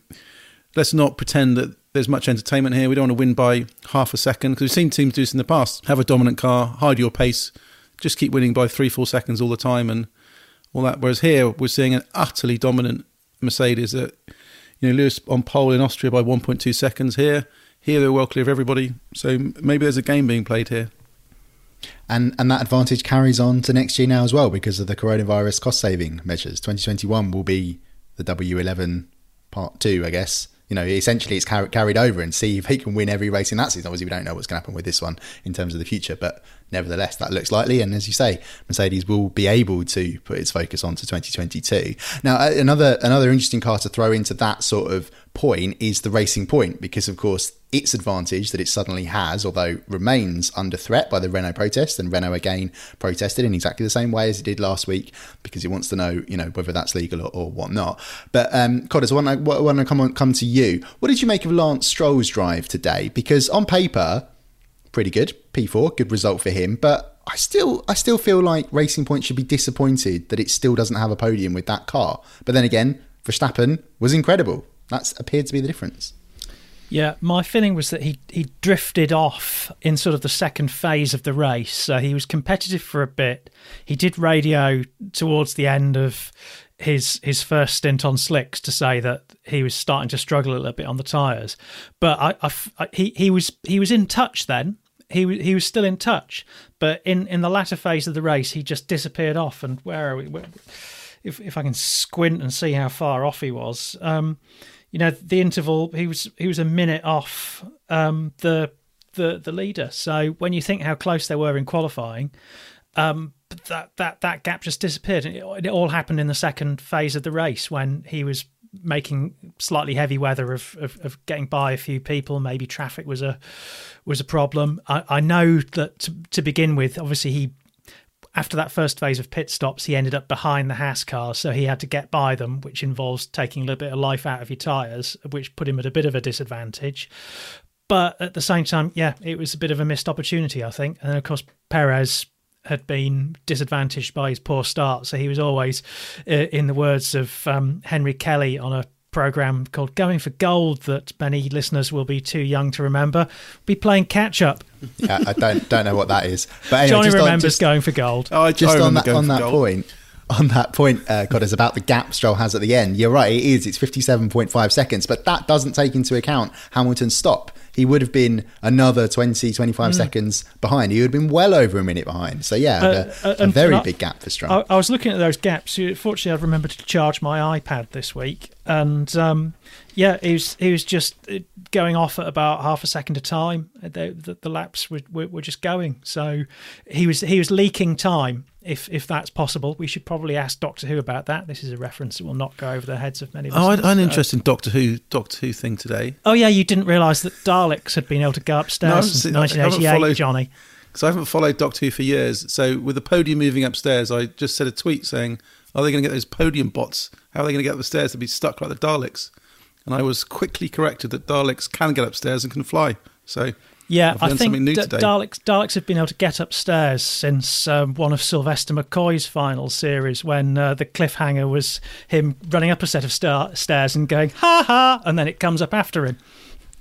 let's not pretend that there's much entertainment here. We don't want to win by half a second because we've seen teams do this in the past. Have a dominant car, hide your pace, just keep winning by three, four seconds all the time and all that. Whereas here, we're seeing an utterly dominant Mercedes that, you know, Lewis on pole in Austria by 1.2 seconds. Here, here they're well clear of everybody. So maybe there's a game being played here. And and that advantage carries on to next year now as well because of the coronavirus cost saving measures. 2021 will be the W11 part two, I guess you know, essentially it's car- carried over and see if he can win every race in that season. Obviously, we don't know what's going to happen with this one in terms of the future, but nevertheless, that looks likely. And as you say, Mercedes will be able to put its focus onto 2022. Now, another another interesting car to throw into that sort of point is the Racing Point, because of course its advantage that it suddenly has, although remains under threat by the Renault protest, and Renault again protested in exactly the same way as it did last week because it wants to know, you know, whether that's legal or, or whatnot. But um, Codders, I want to, come on, come to you. What did you make of Lance Stroll's drive today? Because on paper, pretty good, P4, good result for him, but. I still, I still feel like Racing Point should be disappointed that it still doesn't have a podium with that car. But then again, Verstappen was incredible. That's appeared to be the difference. Yeah, my feeling was that he he drifted off in sort of the second phase of the race. So he was competitive for a bit. He did radio towards the end of his his first stint on slicks to say that he was starting to struggle a little bit on the tires. But I, I, I he he was he was in touch then. He he was still in touch, but in in the latter phase of the race, he just disappeared off. And where are we? If if I can squint and see how far off he was. Um, you know the interval he was he was a minute off um, the the the leader. So when you think how close they were in qualifying, um, that that that gap just disappeared, it, it, all happened in the second phase of the race when he was making slightly heavy weather of, of, of getting by a few people. Maybe traffic was a was a problem. I, I know that to, to begin with, obviously he after that first phase of pit stops, he ended up behind the Haas cars, so he had to get by them, which involves taking a little bit of life out of your tyres, which put him at a bit of a disadvantage. But at the same time, yeah, it was a bit of a missed opportunity, I think. And of course, Perez had been disadvantaged by his poor start, so he was always, uh, in the words of um, Henry Kelly on a program called Going for Gold that many listeners will be too young to remember, be playing catch up. Yeah, I don't don't know what that is. But anyway, Johnny just on- remembers just- Going for Gold. Oh, I, just I on that on that goal. point on that point uh, Codders about the gap stroll has at the end you're right it is it's 57.5 seconds but that doesn't take into account hamilton's stop he would have been another 20 25 seconds behind he would have been well over a minute behind so yeah Uh, a, uh, a very I- big gap for stroll I, I was looking at those gaps. Fortunately, I've remembered to charge my iPad this week, and um, yeah, he was he was just uh, going off at about half a second a time. The, the, the laps were, were were just going, so he was he was leaking time. If if that's possible, we should probably ask Doctor Who about that. This is a reference that will not go over the heads of many. Oh, I, had an Uh, interesting Doctor Who Doctor Who thing today. Oh yeah, you didn't realise that Daleks had been able to go upstairs No, since I haven't 1988, followed- Johnny. because I haven't followed Doctor Who for years. So with the podium moving upstairs, I just said a tweet saying, "Are they going to get those podium bots? How are they going to get up the stairs to be stuck like the Daleks?" And I was quickly corrected that Daleks can get upstairs and can fly. So Yeah, I think D-. Daleks Daleks have been able to get upstairs since um, one of Sylvester McCoy's final series, when uh, the cliffhanger was him running up a set of star- stairs and going ha ha, and then it comes up after him.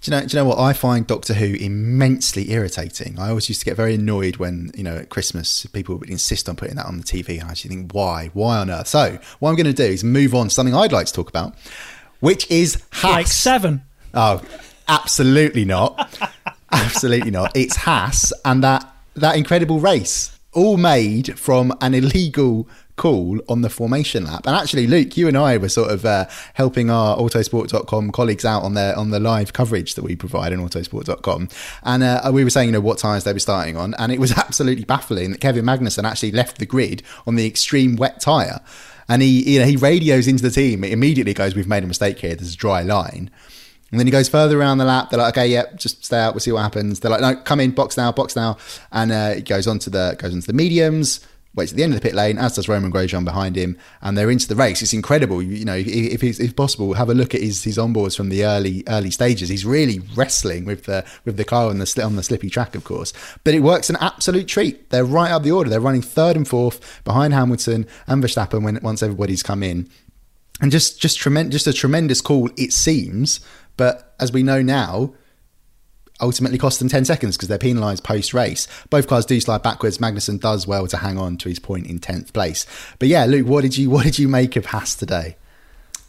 Do you know? Do you know what I find Doctor Who immensely irritating? I always used to get very annoyed when you know at Christmas people would insist on putting that on the TV. And I actually think, why? Why on earth? So what I'm going to do is move on to something I'd like to talk about, which is Haas. Like seven. Oh, absolutely not. absolutely not. It's Haas and that that incredible race, all made from an illegal call on the formation lap. And actually, Luke, you and I were sort of uh, helping our autosport.com colleagues out on their on the live coverage that we provide on autosport.com. And uh, we were saying, you know, what tires they were starting on, and it was absolutely baffling that Kevin Magnussen actually left the grid on the extreme wet tyre. And he, you know, he radios into the team. It immediately goes, "We've made a mistake here. There's a dry line." And then he goes further around the lap. They're like, okay, yep, just stay out. We'll see what happens. They're like, no, come in, box now, box now. And uh, he goes onto the goes into the mediums. Waits at the end of the pit lane, as does Romain Grosjean behind him, and they're into the race. It's incredible. You, you know, if, if, if possible, have a look at his his onboards from the early early stages. He's really wrestling with the with the car on the on the slippy track, of course. But it works an absolute treat. They're right up the order. They're running third and fourth behind Hamilton and Verstappen when once everybody's come in and just just tremendous, just a tremendous call. It seems, but as we know now, ultimately cost them ten seconds because they're penalised post race. Both cars do slide backwards. Magnussen does well to hang on to his point in tenth place. But yeah, Luke, what did you what did you make of Haas today?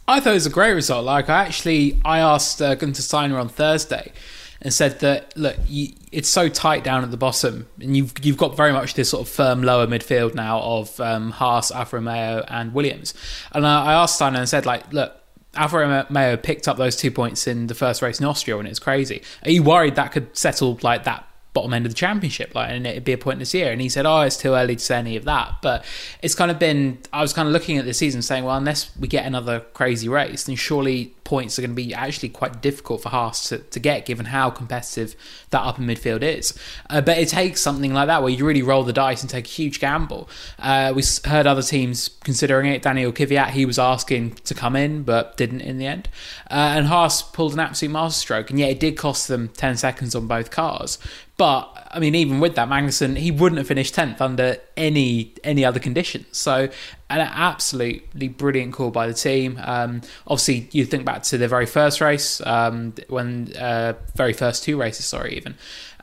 I thought it was a great result. Like I actually, I asked uh, Gunter Steiner on Thursday and said that look, you, it's so tight down at the bottom, and you've you've got very much this sort of firm lower midfield now of um, Haas, Alfa Romeo, and Williams. And I, I asked Steiner and said like, look. Alfa Romeo picked up those two points in the first race in Austria, and it's crazy. Are you worried that could settle like that bottom end of the championship, like, and it'd be a point this year. And he said, "Oh, it's too early to say any of that." But it's kind of been. I was kind of looking at the season, saying, "Well, unless we get another crazy race, then surely points are going to be actually quite difficult for Haas to, to get, given how competitive that upper midfield is." Uh, but it takes something like that where you really roll the dice and take a huge gamble. Uh, we heard other teams considering it. Daniel Kvyat, he was asking to come in, but didn't in the end. Uh, and Haas pulled an absolute masterstroke, and yet it did cost them ten seconds on both cars. But I mean, even with that, Magnussen he wouldn't have finished tenth under any any other conditions. So an absolutely brilliant call by the team. Um, obviously, you think back to the very first race um, when uh, very first two races, sorry, even.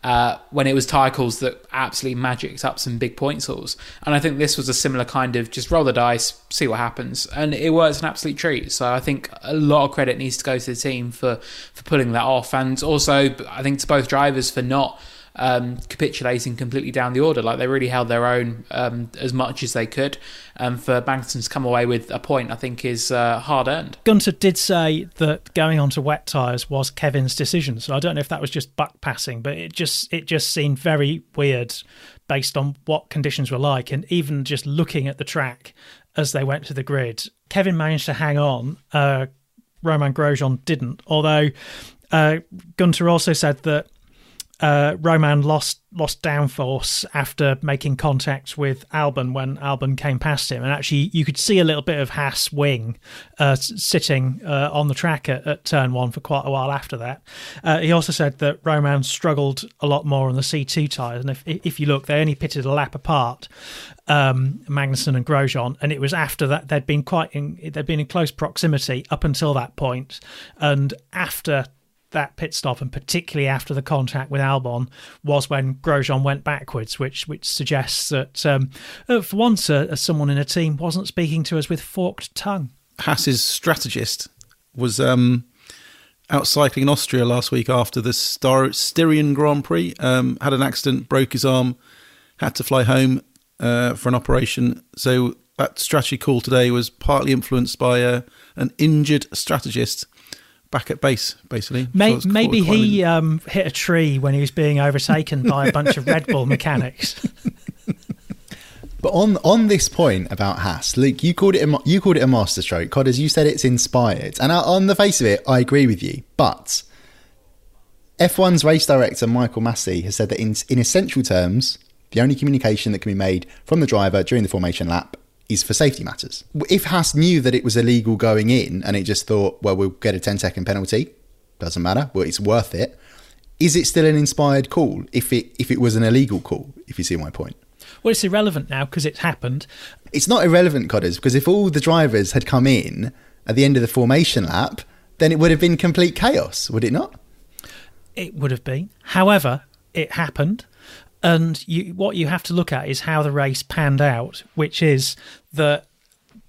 Uh, when it was tyre calls that absolutely magicked up some big point hauls. And I think this was a similar kind of just roll the dice, see what happens. And it was an absolute treat. So I think a lot of credit needs to go to the team for, for pulling that off. And also, I think to both drivers for not um, capitulating completely down the order. Like they really held their own um, as much as they could. And for Magnussen to come away with a point, I think is uh, hard earned. Gunter did say that going on to wet tyres was Kevin's decision, so I don't know if that was just buck passing, but it just it just seemed very weird based on what conditions were like, and even just looking at the track as they went to the grid. Kevin managed to hang on. Uh, Romain Grosjean didn't. Although uh, Gunter also said that uh, Romain lost lost downforce after making contact with Albon when Albon came past him, and actually you could see a little bit of Haas wing uh, sitting uh, on the track at, at, turn one for quite a while after that. Uh, he also said that Romain struggled a lot more on the C2 tyres, and if if you look, they only pitted a lap apart, um, Magnussen and Grosjean, and it was after that they'd been quite in, they'd been in close proximity up until that point, and after that pit stop, and particularly after the contact with Albon, was when Grosjean went backwards, which which suggests that um, uh, for once, uh, someone in a team wasn't speaking to us with forked tongue. Haas's strategist was um, out cycling in Austria last week after the Star- Styrian Grand Prix. Um, had an accident, broke his arm, had to fly home uh, for an operation. So that strategy call today was partly influenced by uh, an injured strategist back at base, basically. Maybe, so maybe he um, hit a tree when he was being overtaken by a bunch of Red Bull mechanics. But on on this point about Haas, Luke, you called it a, you called it a masterstroke. Codders, you said it's inspired, and on the face of it, I agree with you. But F1's race director Michael Masi has said that in in essential terms, the only communication that can be made from the driver during the formation lap is for safety matters. If Haas knew that it was illegal going in and it just thought, well, we'll get a 10 second penalty, doesn't matter, well, it's worth it. Is it still an inspired call if it if it was an illegal call? If you see my point. Well, it's irrelevant now because it's happened. It's not irrelevant, Codders, because if all the drivers had come in at the end of the formation lap, then it would have been complete chaos, would it not? It would have been. However, it happened. And you, what you have to look at is how the race panned out, which is that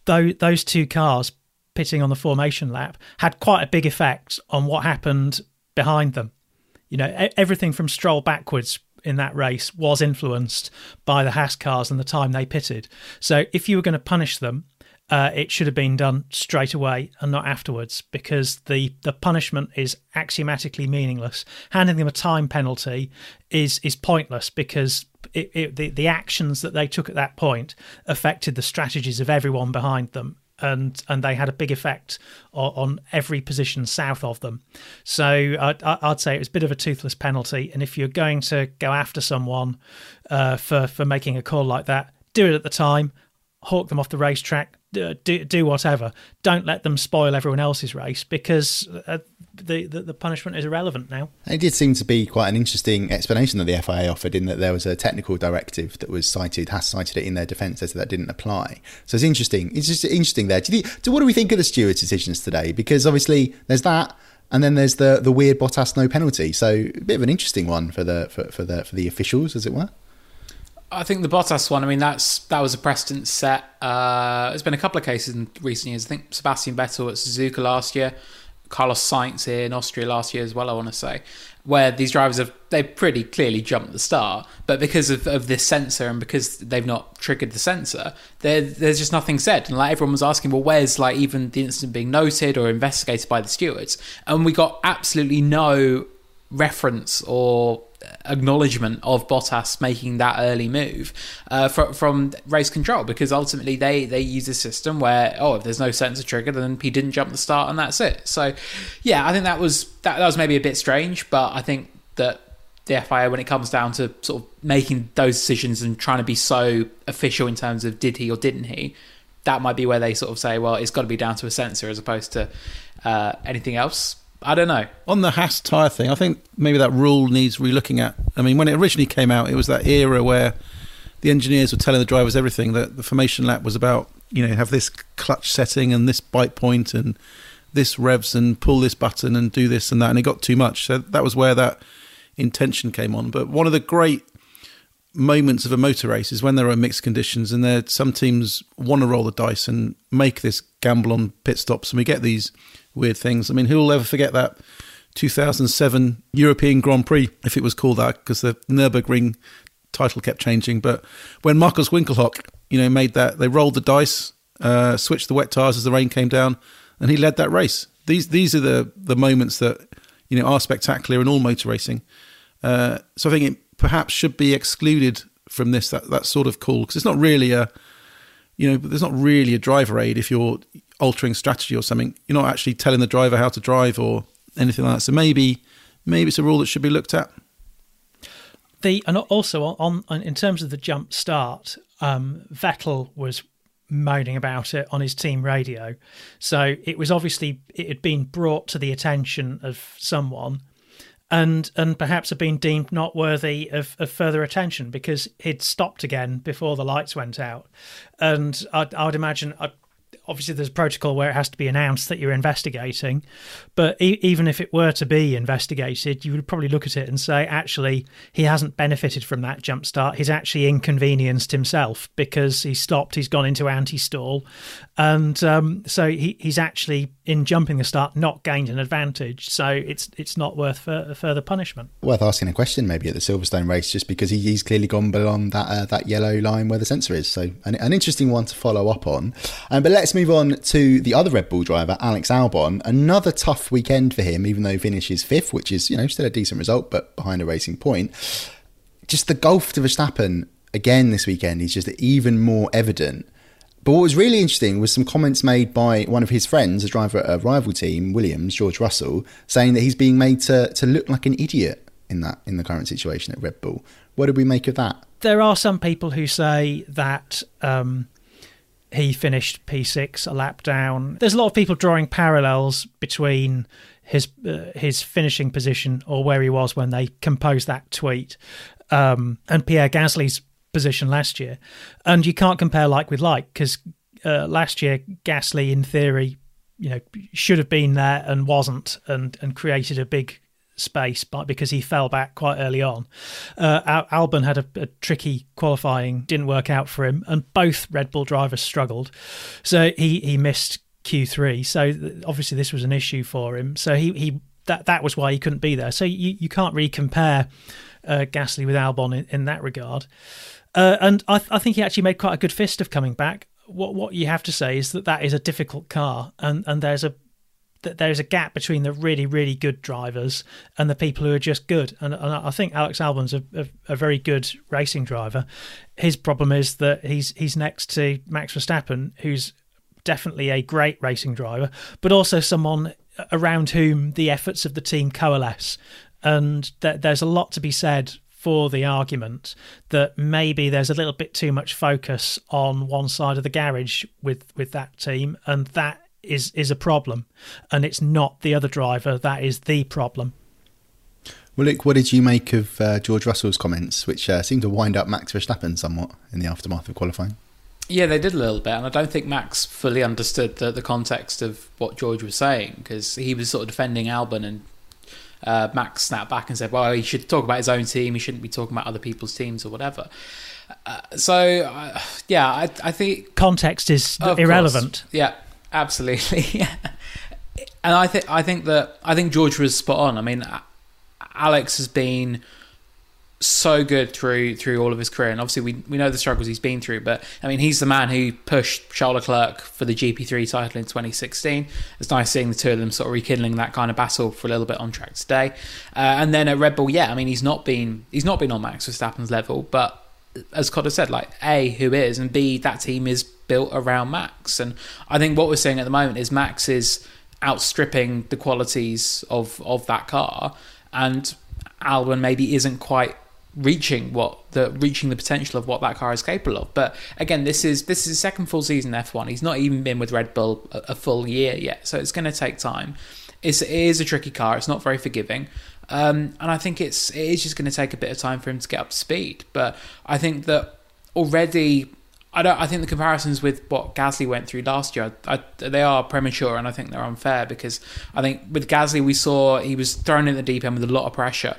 those two cars pitting on the formation lap had quite a big effect on what happened behind them. You know, everything from Stroll backwards in that race was influenced by the Haas cars and the time they pitted. So if you were going to punish them, uh, it should have been done straight away and not afterwards because the, the punishment is axiomatically meaningless. Handing them a time penalty is is pointless because it, it, the, the actions that they took at that point affected the strategies of everyone behind them. And, and they had a big effect on, on every position south of them. So I'd, I'd, say it was a bit of a toothless penalty. And if you're going to go after someone uh, for, for making a call like that, do it at the time, hawk them off the racetrack, do, do whatever. Don't let them spoil everyone else's race because uh, the, the, the punishment is irrelevant now. It did seem to be quite an interesting explanation that the FIA offered in that there was a technical directive that was cited, has cited it in their defence as that didn't apply. So it's interesting. It's just interesting there. Do you, so what do we think of the stewards' decisions today? Because obviously there's that. And then there's the the weird Bottas no penalty, so a bit of an interesting one for the for, for the for the officials, as it were. I think the Bottas one. I mean, that's that was a precedent set. Uh, there's been a couple of cases in recent years. I think Sebastian Vettel at Suzuka last year, Carlos Sainz here in Austria last year as well. I want to say where these drivers have they pretty clearly jumped the start, but because of, of this sensor and because they've not triggered the sensor, there's just nothing said. And like everyone was asking, well, where's like even the incident being noted or investigated by the stewards? And we got absolutely no reference or acknowledgement of Bottas making that early move uh, from, from race control because ultimately they they use a system where oh if there's no sensor trigger then he didn't jump the start and that's it. So yeah, I think that was that, that was maybe a bit strange, but I think that the FIA when it comes down to sort of making those decisions and trying to be so official in terms of did he or didn't he, that might be where they sort of say well it's got to be down to a sensor as opposed to uh, anything else I don't know. On the Haas tyre thing, I think maybe that rule needs relooking at. I mean, when it originally came out, it was that era where the engineers were telling the drivers everything. That the formation lap was about, you know, have this clutch setting and this bite point and this revs and pull this button and do this and that. And it got too much. So that was where that intention came on. But one of the great moments of a motor race is when there are mixed conditions and there some teams want to roll the dice and make this gamble on pit stops and we get these weird things. I mean, who will ever forget that 2007 European Grand Prix, if it was called that, because the Nürburgring title kept changing. But when Markus Winkelhock, you know, made that, they rolled the dice, uh, switched the wet tires as the rain came down, and he led that race. These these are the the moments that you know are spectacular in all motor racing. Uh, so I think it perhaps should be excluded from this that that sort of call because it's not really a you know, there's not really a driver aid if you're altering strategy or something. You're not actually telling the driver how to drive or anything like that. So maybe maybe it's a rule that should be looked at. The and also on, on in terms of the jump start, um, Vettel was moaning about it on his team radio. So it was obviously it had been brought to the attention of someone and and perhaps had been deemed not worthy of, of further attention because he'd stopped again before the lights went out. And I'd, I would imagine I'd, obviously there's a protocol where it has to be announced that you're investigating but e- even if it were to be investigated you would probably look at it and say actually he hasn't benefited from that jump start he's actually inconvenienced himself because he stopped he's gone into anti-stall and um, so he, he's actually in jumping the start not gained an advantage so it's it's not worth fur- further punishment Worth asking a question maybe at the Silverstone race, just because he, he's clearly gone beyond that uh, that yellow line where the sensor is. So an, an interesting one to follow up on. Um, but let's move on to the other Red Bull driver, Alex Albon. Another tough weekend for him, even though he finishes fifth, which is you know still a decent result, but behind a racing point. Just the gulf to Verstappen again this weekend is just even more evident. But what was really interesting was some comments made by one of his friends, a driver at a rival team, Williams, George Russell, saying that he's being made to, to look like an idiot in that in the current situation at Red Bull. What did we make of that? there are some people who say that um, he finished P6 a lap down. There's a lot of people drawing parallels between his uh, his finishing position or where he was when they composed that tweet um, and Pierre Gasly's position last year, and you can't compare like with like because uh, last year Gasly, in theory, you know, should have been there and wasn't, and and created a big space, but because he fell back quite early on. Uh, Albon had a, a tricky qualifying, didn't work out for him, and both Red Bull drivers struggled. So he he missed Q3. So obviously this was an issue for him. So he he that that was why he couldn't be there. So you you can't really compare uh, Gasly with Albon in, in that regard. Uh, and I, th- I think he actually made quite a good fist of coming back. What what you have to say is that that is a difficult car, and and there's a that there's a gap between the really really good drivers and the people who are just good. And, and I think Alex Albon's a, a, a very good racing driver. His problem is that he's he's next to Max Verstappen, who's definitely a great racing driver, but also someone around whom the efforts of the team coalesce. And th- there's a lot to be said for the argument that maybe there's a little bit too much focus on one side of the garage with, with that team, and that is is a problem. And it's not the other driver that is the problem. Well, Luke, what did you make of uh, George Russell's comments, which uh, seemed to wind up Max Verstappen somewhat in the aftermath of qualifying? Yeah, they did a little bit, and I don't think Max fully understood the, the context of what George was saying because he was sort of defending Albon, and uh, Max snapped back and said, "Well, he should talk about his own team. He shouldn't be talking about other people's teams or whatever." Uh, so, uh, yeah, I, I think Context is irrelevant. course. Yeah, absolutely. Yeah. And I think I think that I think George was spot on. I mean, Alex has been so good through through all of his career, and obviously we we know the struggles he's been through. But I mean, he's the man who pushed Charles Leclerc for the GP3 title in 2016. It's nice seeing the two of them sort of rekindling that kind of battle for a little bit on track today. Uh, and then at Red Bull, yeah, I mean, he's not been he's not been on Max Verstappen's level, but as Codders said, like A, who is, and B, that team is built around Max. And I think what we're seeing at the moment is Max is outstripping the qualities of of that car, and Albon maybe isn't quite reaching what the reaching the potential of what that car is capable of. But again, this is this is his second full season F one. He's not even been with Red Bull a, a full year yet, so it's going to take time. It's, it is a tricky car. It's not very forgiving. Um, and I think it's it is just going to take a bit of time for him to get up to speed. But I think that already, I don't. I think the comparisons with what Gasly went through last year, I, they are premature, and I think they're unfair because I think with Gasly we saw he was thrown in the deep end with a lot of pressure,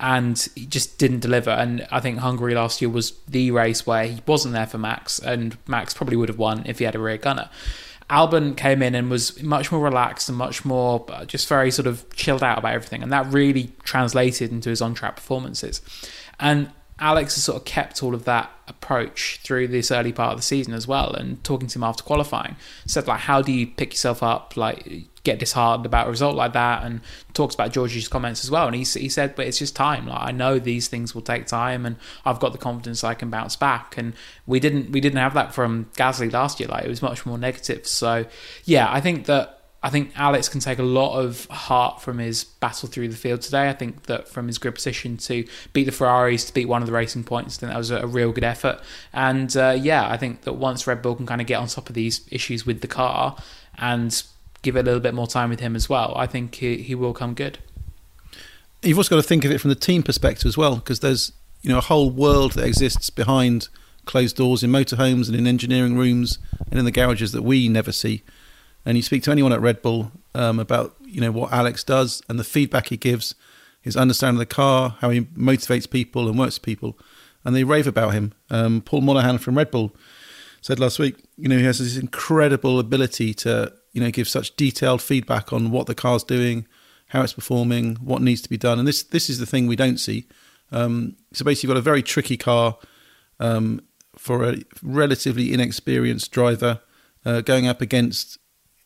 and he just didn't deliver. And I think Hungary last year was the race where he wasn't there for Max, and Max probably would have won if he had a rear gunner. Albon came in and was much more relaxed and much more just very sort of chilled out about everything, and that really translated into his on-track performances. And Alex has sort of kept all of that approach through this early part of the season as well. And talking to him after qualifying, said like, "How do you pick yourself up? Like, get disheartened about a result like that and talks about George's comments as well and he, he said but it's just time like I know these things will take time and I've got the confidence I can bounce back and we didn't we didn't have that from Gasly last year like it was much more negative so yeah I think that I think Alex can take a lot of heart from his battle through the field today. I think that from his grid position to beat the Ferraris, to beat one of the racing points, I think that was a, real good effort. And uh, yeah, I think that once Red Bull can kind of get on top of these issues with the car and give it a little bit more time with him as well, I think he, he will come good. You've also got to think of it from the team perspective as well, because there's you know a whole world that exists behind closed doors in motorhomes and in engineering rooms and in the garages that we never see and you speak to anyone at Red Bull um, about you know what Alex does and the feedback he gives, his understanding of the car, how he motivates people and works with people, and they rave about him. Um, Paul Monaghan from Red Bull said last week, you know, he has this incredible ability to you know give such detailed feedback on what the car's doing, how it's performing, what needs to be done, and this this is the thing we don't see. Um, so basically, you've got a very tricky car um, for a relatively inexperienced driver uh, going up against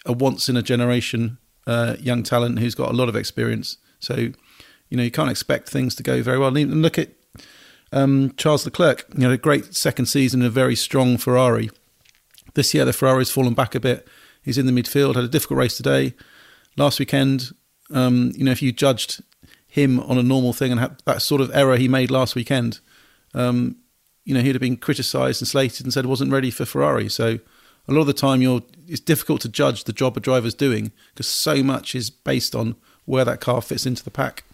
a once in a generation uh, young talent who's got a lot of experience. So, you know, you can't expect things to go very well. And look at um, Charles Leclerc, you know, a great second season in a very strong Ferrari. This year, the Ferrari's fallen back a bit. He's in the midfield, had a difficult race today. Last weekend, um, you know, if you judged him on a normal thing and that sort of error he made last weekend, um, you know, he'd have been criticised and slated and said wasn't ready for Ferrari. So, a lot of the time you're it's difficult to judge the job a driver's doing because so much is based on where that car fits into the pack.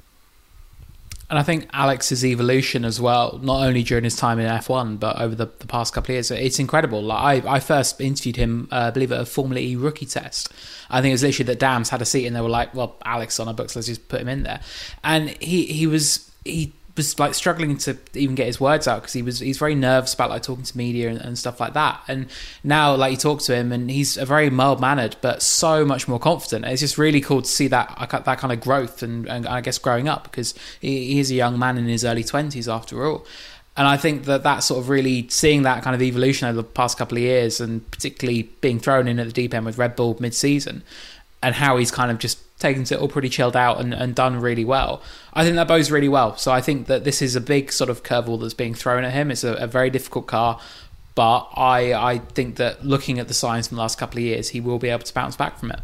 And I think Alex's evolution as well, not only during his time in F1, but over the, the past couple of years, it's incredible. Like I, I first interviewed him, uh, I believe, at a Formula E rookie test. I think it was literally that Dams had a seat and they were like, well, Alex on our books, let's just put him in there. And he, he was, he was like struggling to even get his words out because he was he's very nervous about like talking to media and, and, stuff like that. And now like you talk to him and he's a very mild mannered but so much more confident. It's just really cool to see that uh, that kind of growth and, and I guess growing up because he, he is a young man in his early twenties after all. And I think that that sort of really seeing that kind of evolution over the past couple of years, and particularly being thrown in at the deep end with Red Bull mid-season, and how he's kind of just taken it all pretty chilled out and, and done really well. I think that bodes really well. So I think that this is a big sort of curveball that's being thrown at him. It's a, a very difficult car, but I I think that looking at the signs from the last couple of years, he will be able to bounce back from it.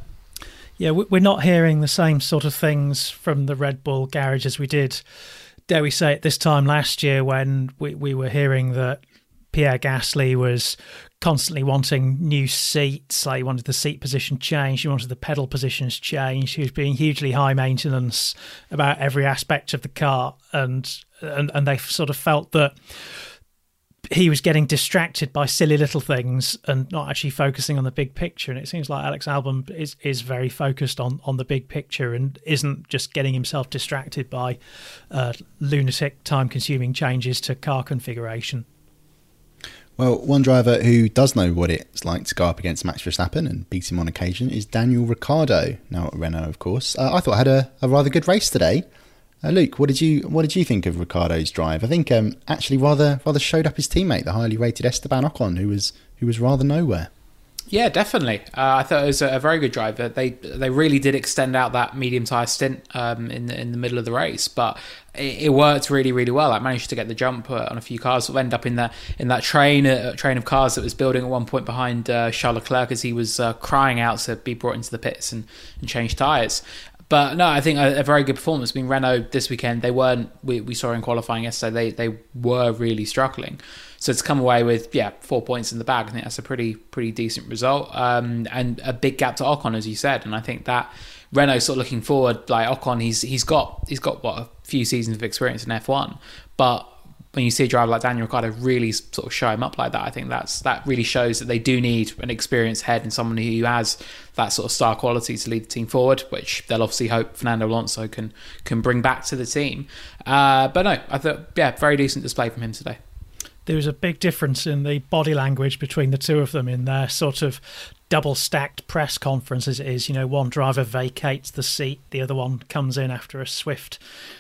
Yeah, we're not hearing the same sort of things from the Red Bull garage as we did, dare we say, at this time last year when we, we were hearing that Pierre Gasly was constantly wanting new seats. Like he wanted the seat position changed, he wanted the pedal positions changed. He was being hugely high maintenance about every aspect of the car, and and and they sort of felt that he was getting distracted by silly little things and not actually focusing on the big picture. And it seems like Alex Albon is is very focused on on the big picture and isn't just getting himself distracted by uh, lunatic, time consuming changes to car configuration. Well, one driver who does know what it's like to go up against Max Verstappen and beat him on occasion is Daniel Ricciardo, now at Renault, of course. Uh, I thought I had a, a, rather good race today. Uh, Luke, what did you what did you think of Ricciardo's drive? I think um, actually rather rather showed up his teammate, the highly rated Esteban Ocon, who was who was rather nowhere. Yeah, definitely. Uh, I thought it was a, very good drive. They they really did extend out that medium tire stint um, in the, in the middle of the race, but it, it, worked really really well. I managed to get the jump uh, on a few cars. End up in that in that train uh, train of cars that was building at one point behind uh, Charles Leclerc as he was uh, crying out to be brought into the pits and, and change tires. But no, I think a, a, very good performance. I mean, Renault this weekend they weren't. We, we saw in qualifying yesterday they they were really struggling. So to come away with yeah four points in the bag, I think that's a pretty pretty decent result, um, and a big gap to Ocon as you said, and I think that Renault sort of looking forward, like Ocon, he's he's got he's got what a few seasons of experience in F1, but when you see a driver like Daniel Ricciardo really sort of show him up like that, I think that's that really shows that they do need an experienced head and someone who has that sort of star quality to lead the team forward, which they'll obviously hope Fernando Alonso can can bring back to the team. Uh, but no, I thought yeah, very decent display from him today there was a big difference in the body language between the two of them in their sort of double stacked press conferences. it is. You know, one driver vacates the seat, the other one comes in after a swift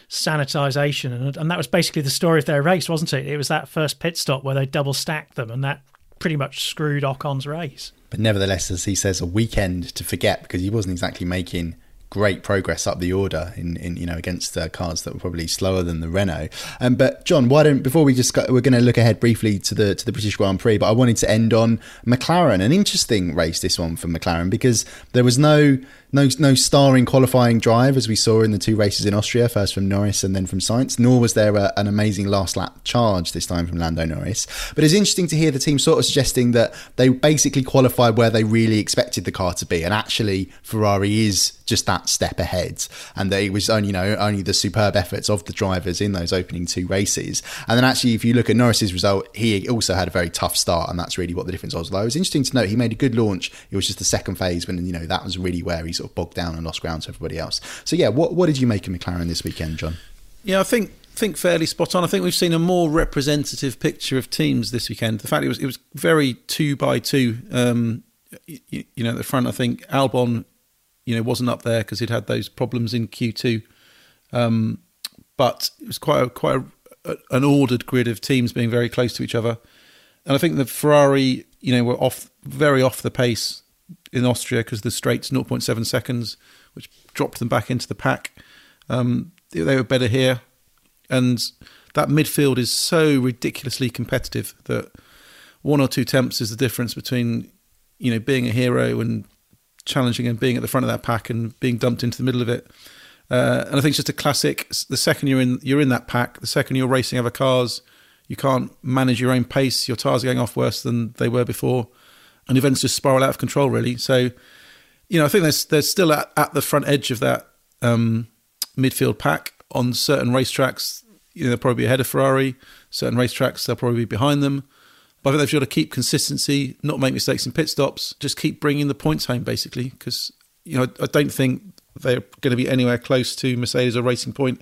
sanitisation. And, and that was basically the story of their race, wasn't it? It was that first pit stop where they double stacked them, and that pretty much screwed Ocon's race. But nevertheless, as he says, a weekend to forget because he wasn't exactly making great progress up the order in, in you know against uh, cars that were probably slower than the Renault. Um, but John, why don't before we just we're going to look ahead briefly to the to the British Grand Prix, but I wanted to end on McLaren. An interesting race this one for McLaren because there was no no no starring qualifying drive as we saw in the two races in Austria, first from Norris and then from Sainz. Nor was there a, an amazing last lap charge this time from Lando Norris. But it's interesting to hear the team sort of suggesting that they basically qualified where they really expected the car to be, and actually Ferrari is just that step ahead, and that it was only you know only the superb efforts of the drivers in those opening two races. And then actually, if you look at Norris's result, he also had a very tough start, and that's really what the difference was. Although it was interesting to note he made a good launch. It was just the second phase when you know that was really where he sort of bogged down and lost ground to everybody else. So yeah, what what did you make of McLaren this weekend, John? Yeah, I think think fairly spot on. I think we've seen a more representative picture of teams this weekend. The fact it was it was very two by two. Um, you, you know, at the front, I think Albon, you know, wasn't up there because he'd had those problems in Q two. Um, but it was quite a, quite a, an ordered grid of teams being very close to each other. And I think the Ferrari, you know, were off very off the pace in Austria because the straights 0.7 seconds, which dropped them back into the pack. Um, they were better here, and that midfield is so ridiculously competitive that one or two temps is the difference between you know being a hero and challenging and being at the front of that pack and being dumped into the middle of it. Uh, and I think it's just a classic. The second you're in, you're in that pack. The second you're racing other cars, you can't manage your own pace. Your tires are going off worse than they were before and events just spiral out of control really. So, you know, I think there's there's still at, at the front edge of that um, midfield pack on certain racetracks. You know, they'll probably be ahead of Ferrari. Certain racetracks they'll probably be behind them. But I think they've got to keep consistency, not make mistakes in pit stops, just keep bringing the points home basically. Because you know, I, I don't think they're going to be anywhere close to Mercedes or Racing Point.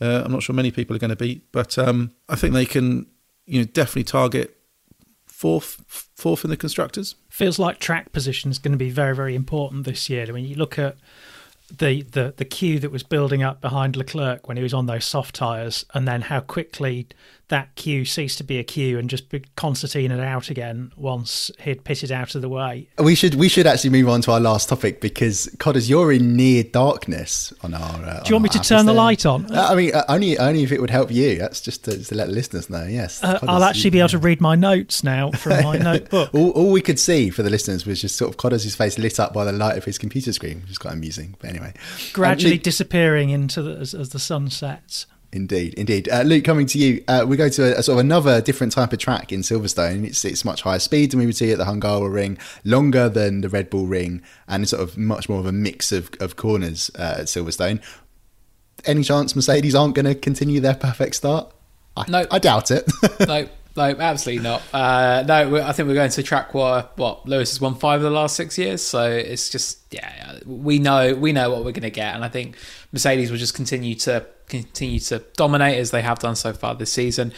Uh, I'm not sure many people are going to beat, but um, I think they can, you know, definitely target fourth fourth in the constructors. Feels like track position is going to be very very important this year. I mean, you look at the the the queue that was building up behind Leclerc when he was on those soft tires, and then how quickly that queue ceased to be a queue and just concertina it out again once he'd pitted out of the way. We should we should actually move on to our last topic because Codders, you're in near darkness on our. Uh, Do you want me to turn the light on? Uh, I mean, uh, only only if it would help you. That's just to, just to let the listeners know. Yes, uh, I'll actually be able to read my notes now from my notebook. all, all, we could see for the listeners was just sort of Codders' face lit up by the light of his computer screen, which is quite amusing. But anyway, gradually um, disappearing into the, as, as the sun sets. Indeed, indeed. Uh, Luke, coming to you, uh, we go to a, a, sort of another different type of track in Silverstone. It's it's much higher speed than we would see at the Hungaroring Ring, longer than the Red Bull Ring, and it's sort of much more of a mix of, of corners uh, at Silverstone. Any chance Mercedes aren't going to continue their perfect start? I, no, I doubt it. no, no, absolutely not. Uh, no, I think we're going to track where what Lewis has won five of the last six years, so it's just yeah, we know we know what we're going to get, and I think Mercedes will just continue to continue to dominate as they have done so far this season.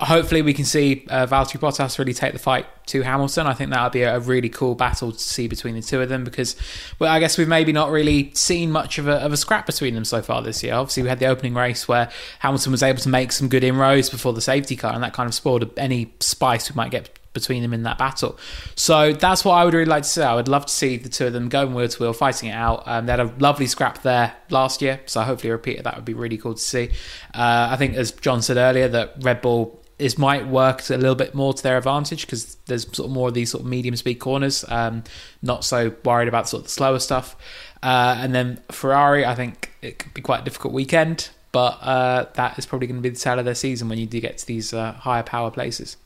Hopefully, we can see uh, Valtteri Bottas really take the fight to Hamilton. I think that would be a really cool battle to see between the two of them because, well, I guess we've maybe not really seen much of a, of a scrap between them so far this year. Obviously, we had the opening race where Hamilton was able to make some good inroads before the safety car, and that kind of spoiled any spice we might get between them in that battle. So that's what I would really like to see. I would love to see the two of them going wheel to wheel, fighting it out. Um, they had a lovely scrap there last year, so hopefully a repeat of that would be really cool to see. Uh, I think, as John said earlier, that Red Bull is might work a little bit more to their advantage because there's sort of more of these sort of medium speed corners. Um, not so worried about sort of the slower stuff. Uh, and then Ferrari, I think it could be quite a difficult weekend, but uh, that is probably going to be the tale of their season when you do get to these uh, higher power places.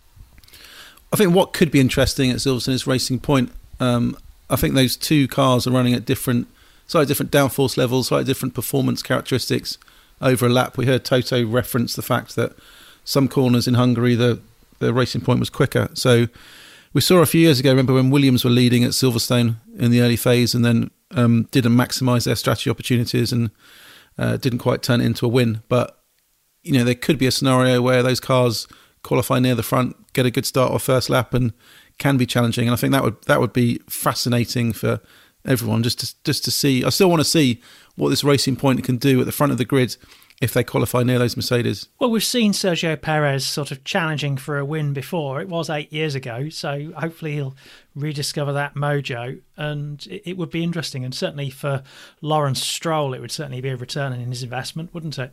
I think what could be interesting at Silverstone is Racing Point. Um, I think those two cars are running at different, slightly different downforce levels, slightly different performance characteristics over a lap. We heard Toto reference the fact that some corners in Hungary, the the Racing Point was quicker. So we saw a few years ago. Remember when Williams were leading at Silverstone in the early phase, and then um, didn't maximise their strategy opportunities and uh, didn't quite turn it into a win. But you know there could be a scenario where those cars qualify near the front, get a good start or first lap, and can be challenging. And I think that would that would be fascinating for everyone just to just to see. I still want to see what this racing point can do at the front of the grid if they qualify near those Mercedes. Well, we've seen Sergio Perez sort of challenging for a win before. It was eight years ago, so hopefully he'll rediscover that mojo. And it, it would be interesting, and certainly for Lawrence Stroll, it would certainly be a return in his investment, wouldn't it?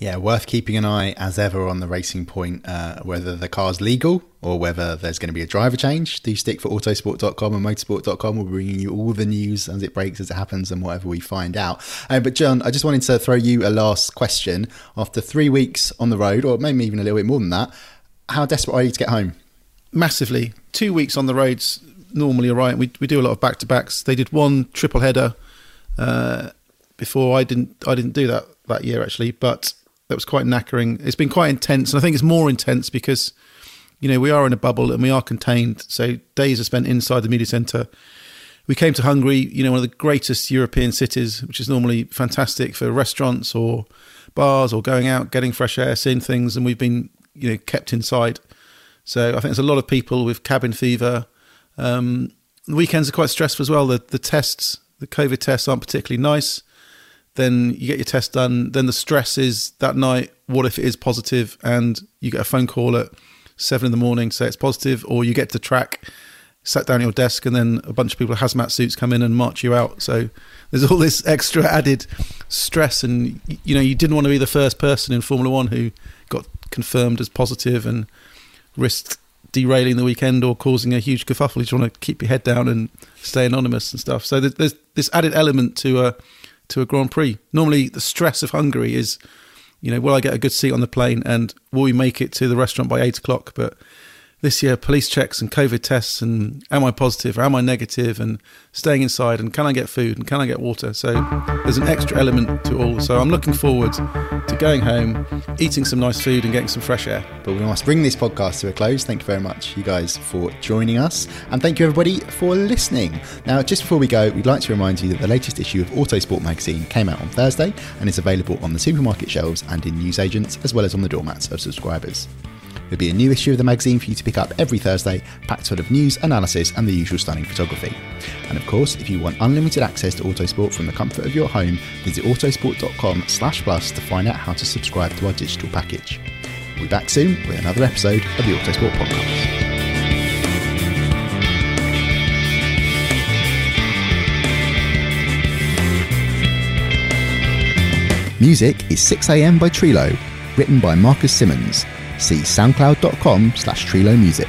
Yeah, worth keeping an eye as ever on the racing point, uh, whether the car's legal or whether there's going to be a driver change. Do stick for autosport.com and motorsport.com. We're bringing you all the news as it breaks, as it happens, and whatever we find out. Uh, but, John, I just wanted to throw you a last question. After three weeks on the road, or maybe even a little bit more than that, how desperate are you to get home? Massively. Two weeks on the roads normally all right. We, we do a lot of back to backs. They did one triple header uh, before. I didn't I didn't do that that year actually, but that was quite knackering. It's been quite intense, and I think it's more intense because you know we are in a bubble and we are contained. So days are spent inside the media centre. We came to Hungary, you know, one of the greatest European cities, which is normally fantastic for restaurants or bars or going out, getting fresh air, seeing things, and we've been you know kept inside. So I think there's a lot of people with cabin fever. Um, the weekends are quite stressful as well. The the tests, the COVID tests, aren't particularly nice then you get your test done. Then the stress is that night. What if it is positive and you get a phone call at seven in the morning say it's positive, or you get to track, sat down at your desk, and then a bunch of people in hazmat suits come in and march you out. So there's all this extra added stress, and you know you didn't want to be the first person in Formula One who got confirmed as positive and risked derailing the weekend or causing a huge kerfuffle. You just want to keep your head down and stay anonymous and stuff. So there's this added element to a to a Grand Prix. Normally, the stress of Hungary is, you know, will I get a good seat on the plane and will we make it to the restaurant by eight o'clock? But this year police checks and COVID tests and am I positive or am I negative and staying inside and can I get food and can I get water? So there's an extra element to all. So I'm looking forward to going home, eating some nice food and getting some fresh air. But we must bring this podcast to a close. Thank you very much, you guys, for joining us. And thank you, everybody, for listening. Now, just before we go, we'd like to remind you that the latest issue of Autosport magazine came out on Thursday and is available on the supermarket shelves and in newsagents, as well as on the doormats of subscribers. There'll be a new issue of the magazine for you to pick up every Thursday, packed full of news, analysis, and the usual stunning photography. And of course, if you want unlimited access to Autosport from the comfort of your home, visit autosport.com slash plus to find out how to subscribe to our digital package. We'll be back soon with another episode of the Autosport Podcast. Music is 6am by Trilo, written by Marcus Simmons see soundcloud.com slash Trilo Music.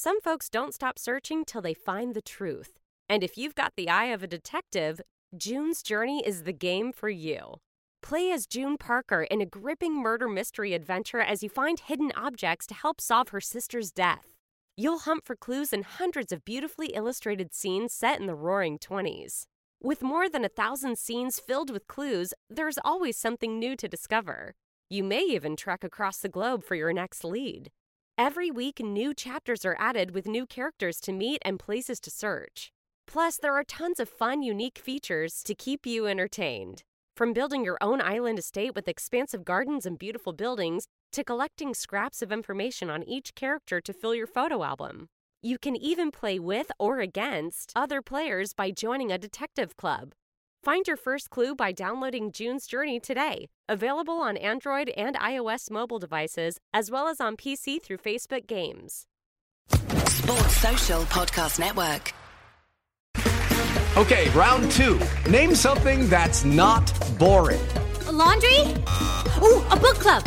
Some folks don't stop searching till they find the truth. And if you've got the eye of a detective, June's Journey is the game for you. Play as June Parker in a gripping murder mystery adventure as you find hidden objects to help solve her sister's death. You'll hunt for clues in hundreds of beautifully illustrated scenes set in the roaring 20s. With more than a thousand scenes filled with clues, there's always something new to discover. You may even trek across the globe for your next lead. Every week, new chapters are added with new characters to meet and places to search. Plus, there are tons of fun, unique features to keep you entertained. From building your own island estate with expansive gardens and beautiful buildings, to collecting scraps of information on each character to fill your photo album. You can even play with or against other players by joining a detective club. Find your first clue by downloading June's Journey today. Available on Android and iOS mobile devices, as well as on PC through Facebook Games. Sports Social Podcast Network. Okay, round two. Name something that's not boring. A laundry? Ooh, a book club.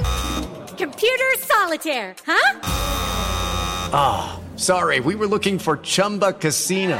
Computer solitaire, huh? Ah, oh, sorry, we were looking for Chumba Casino.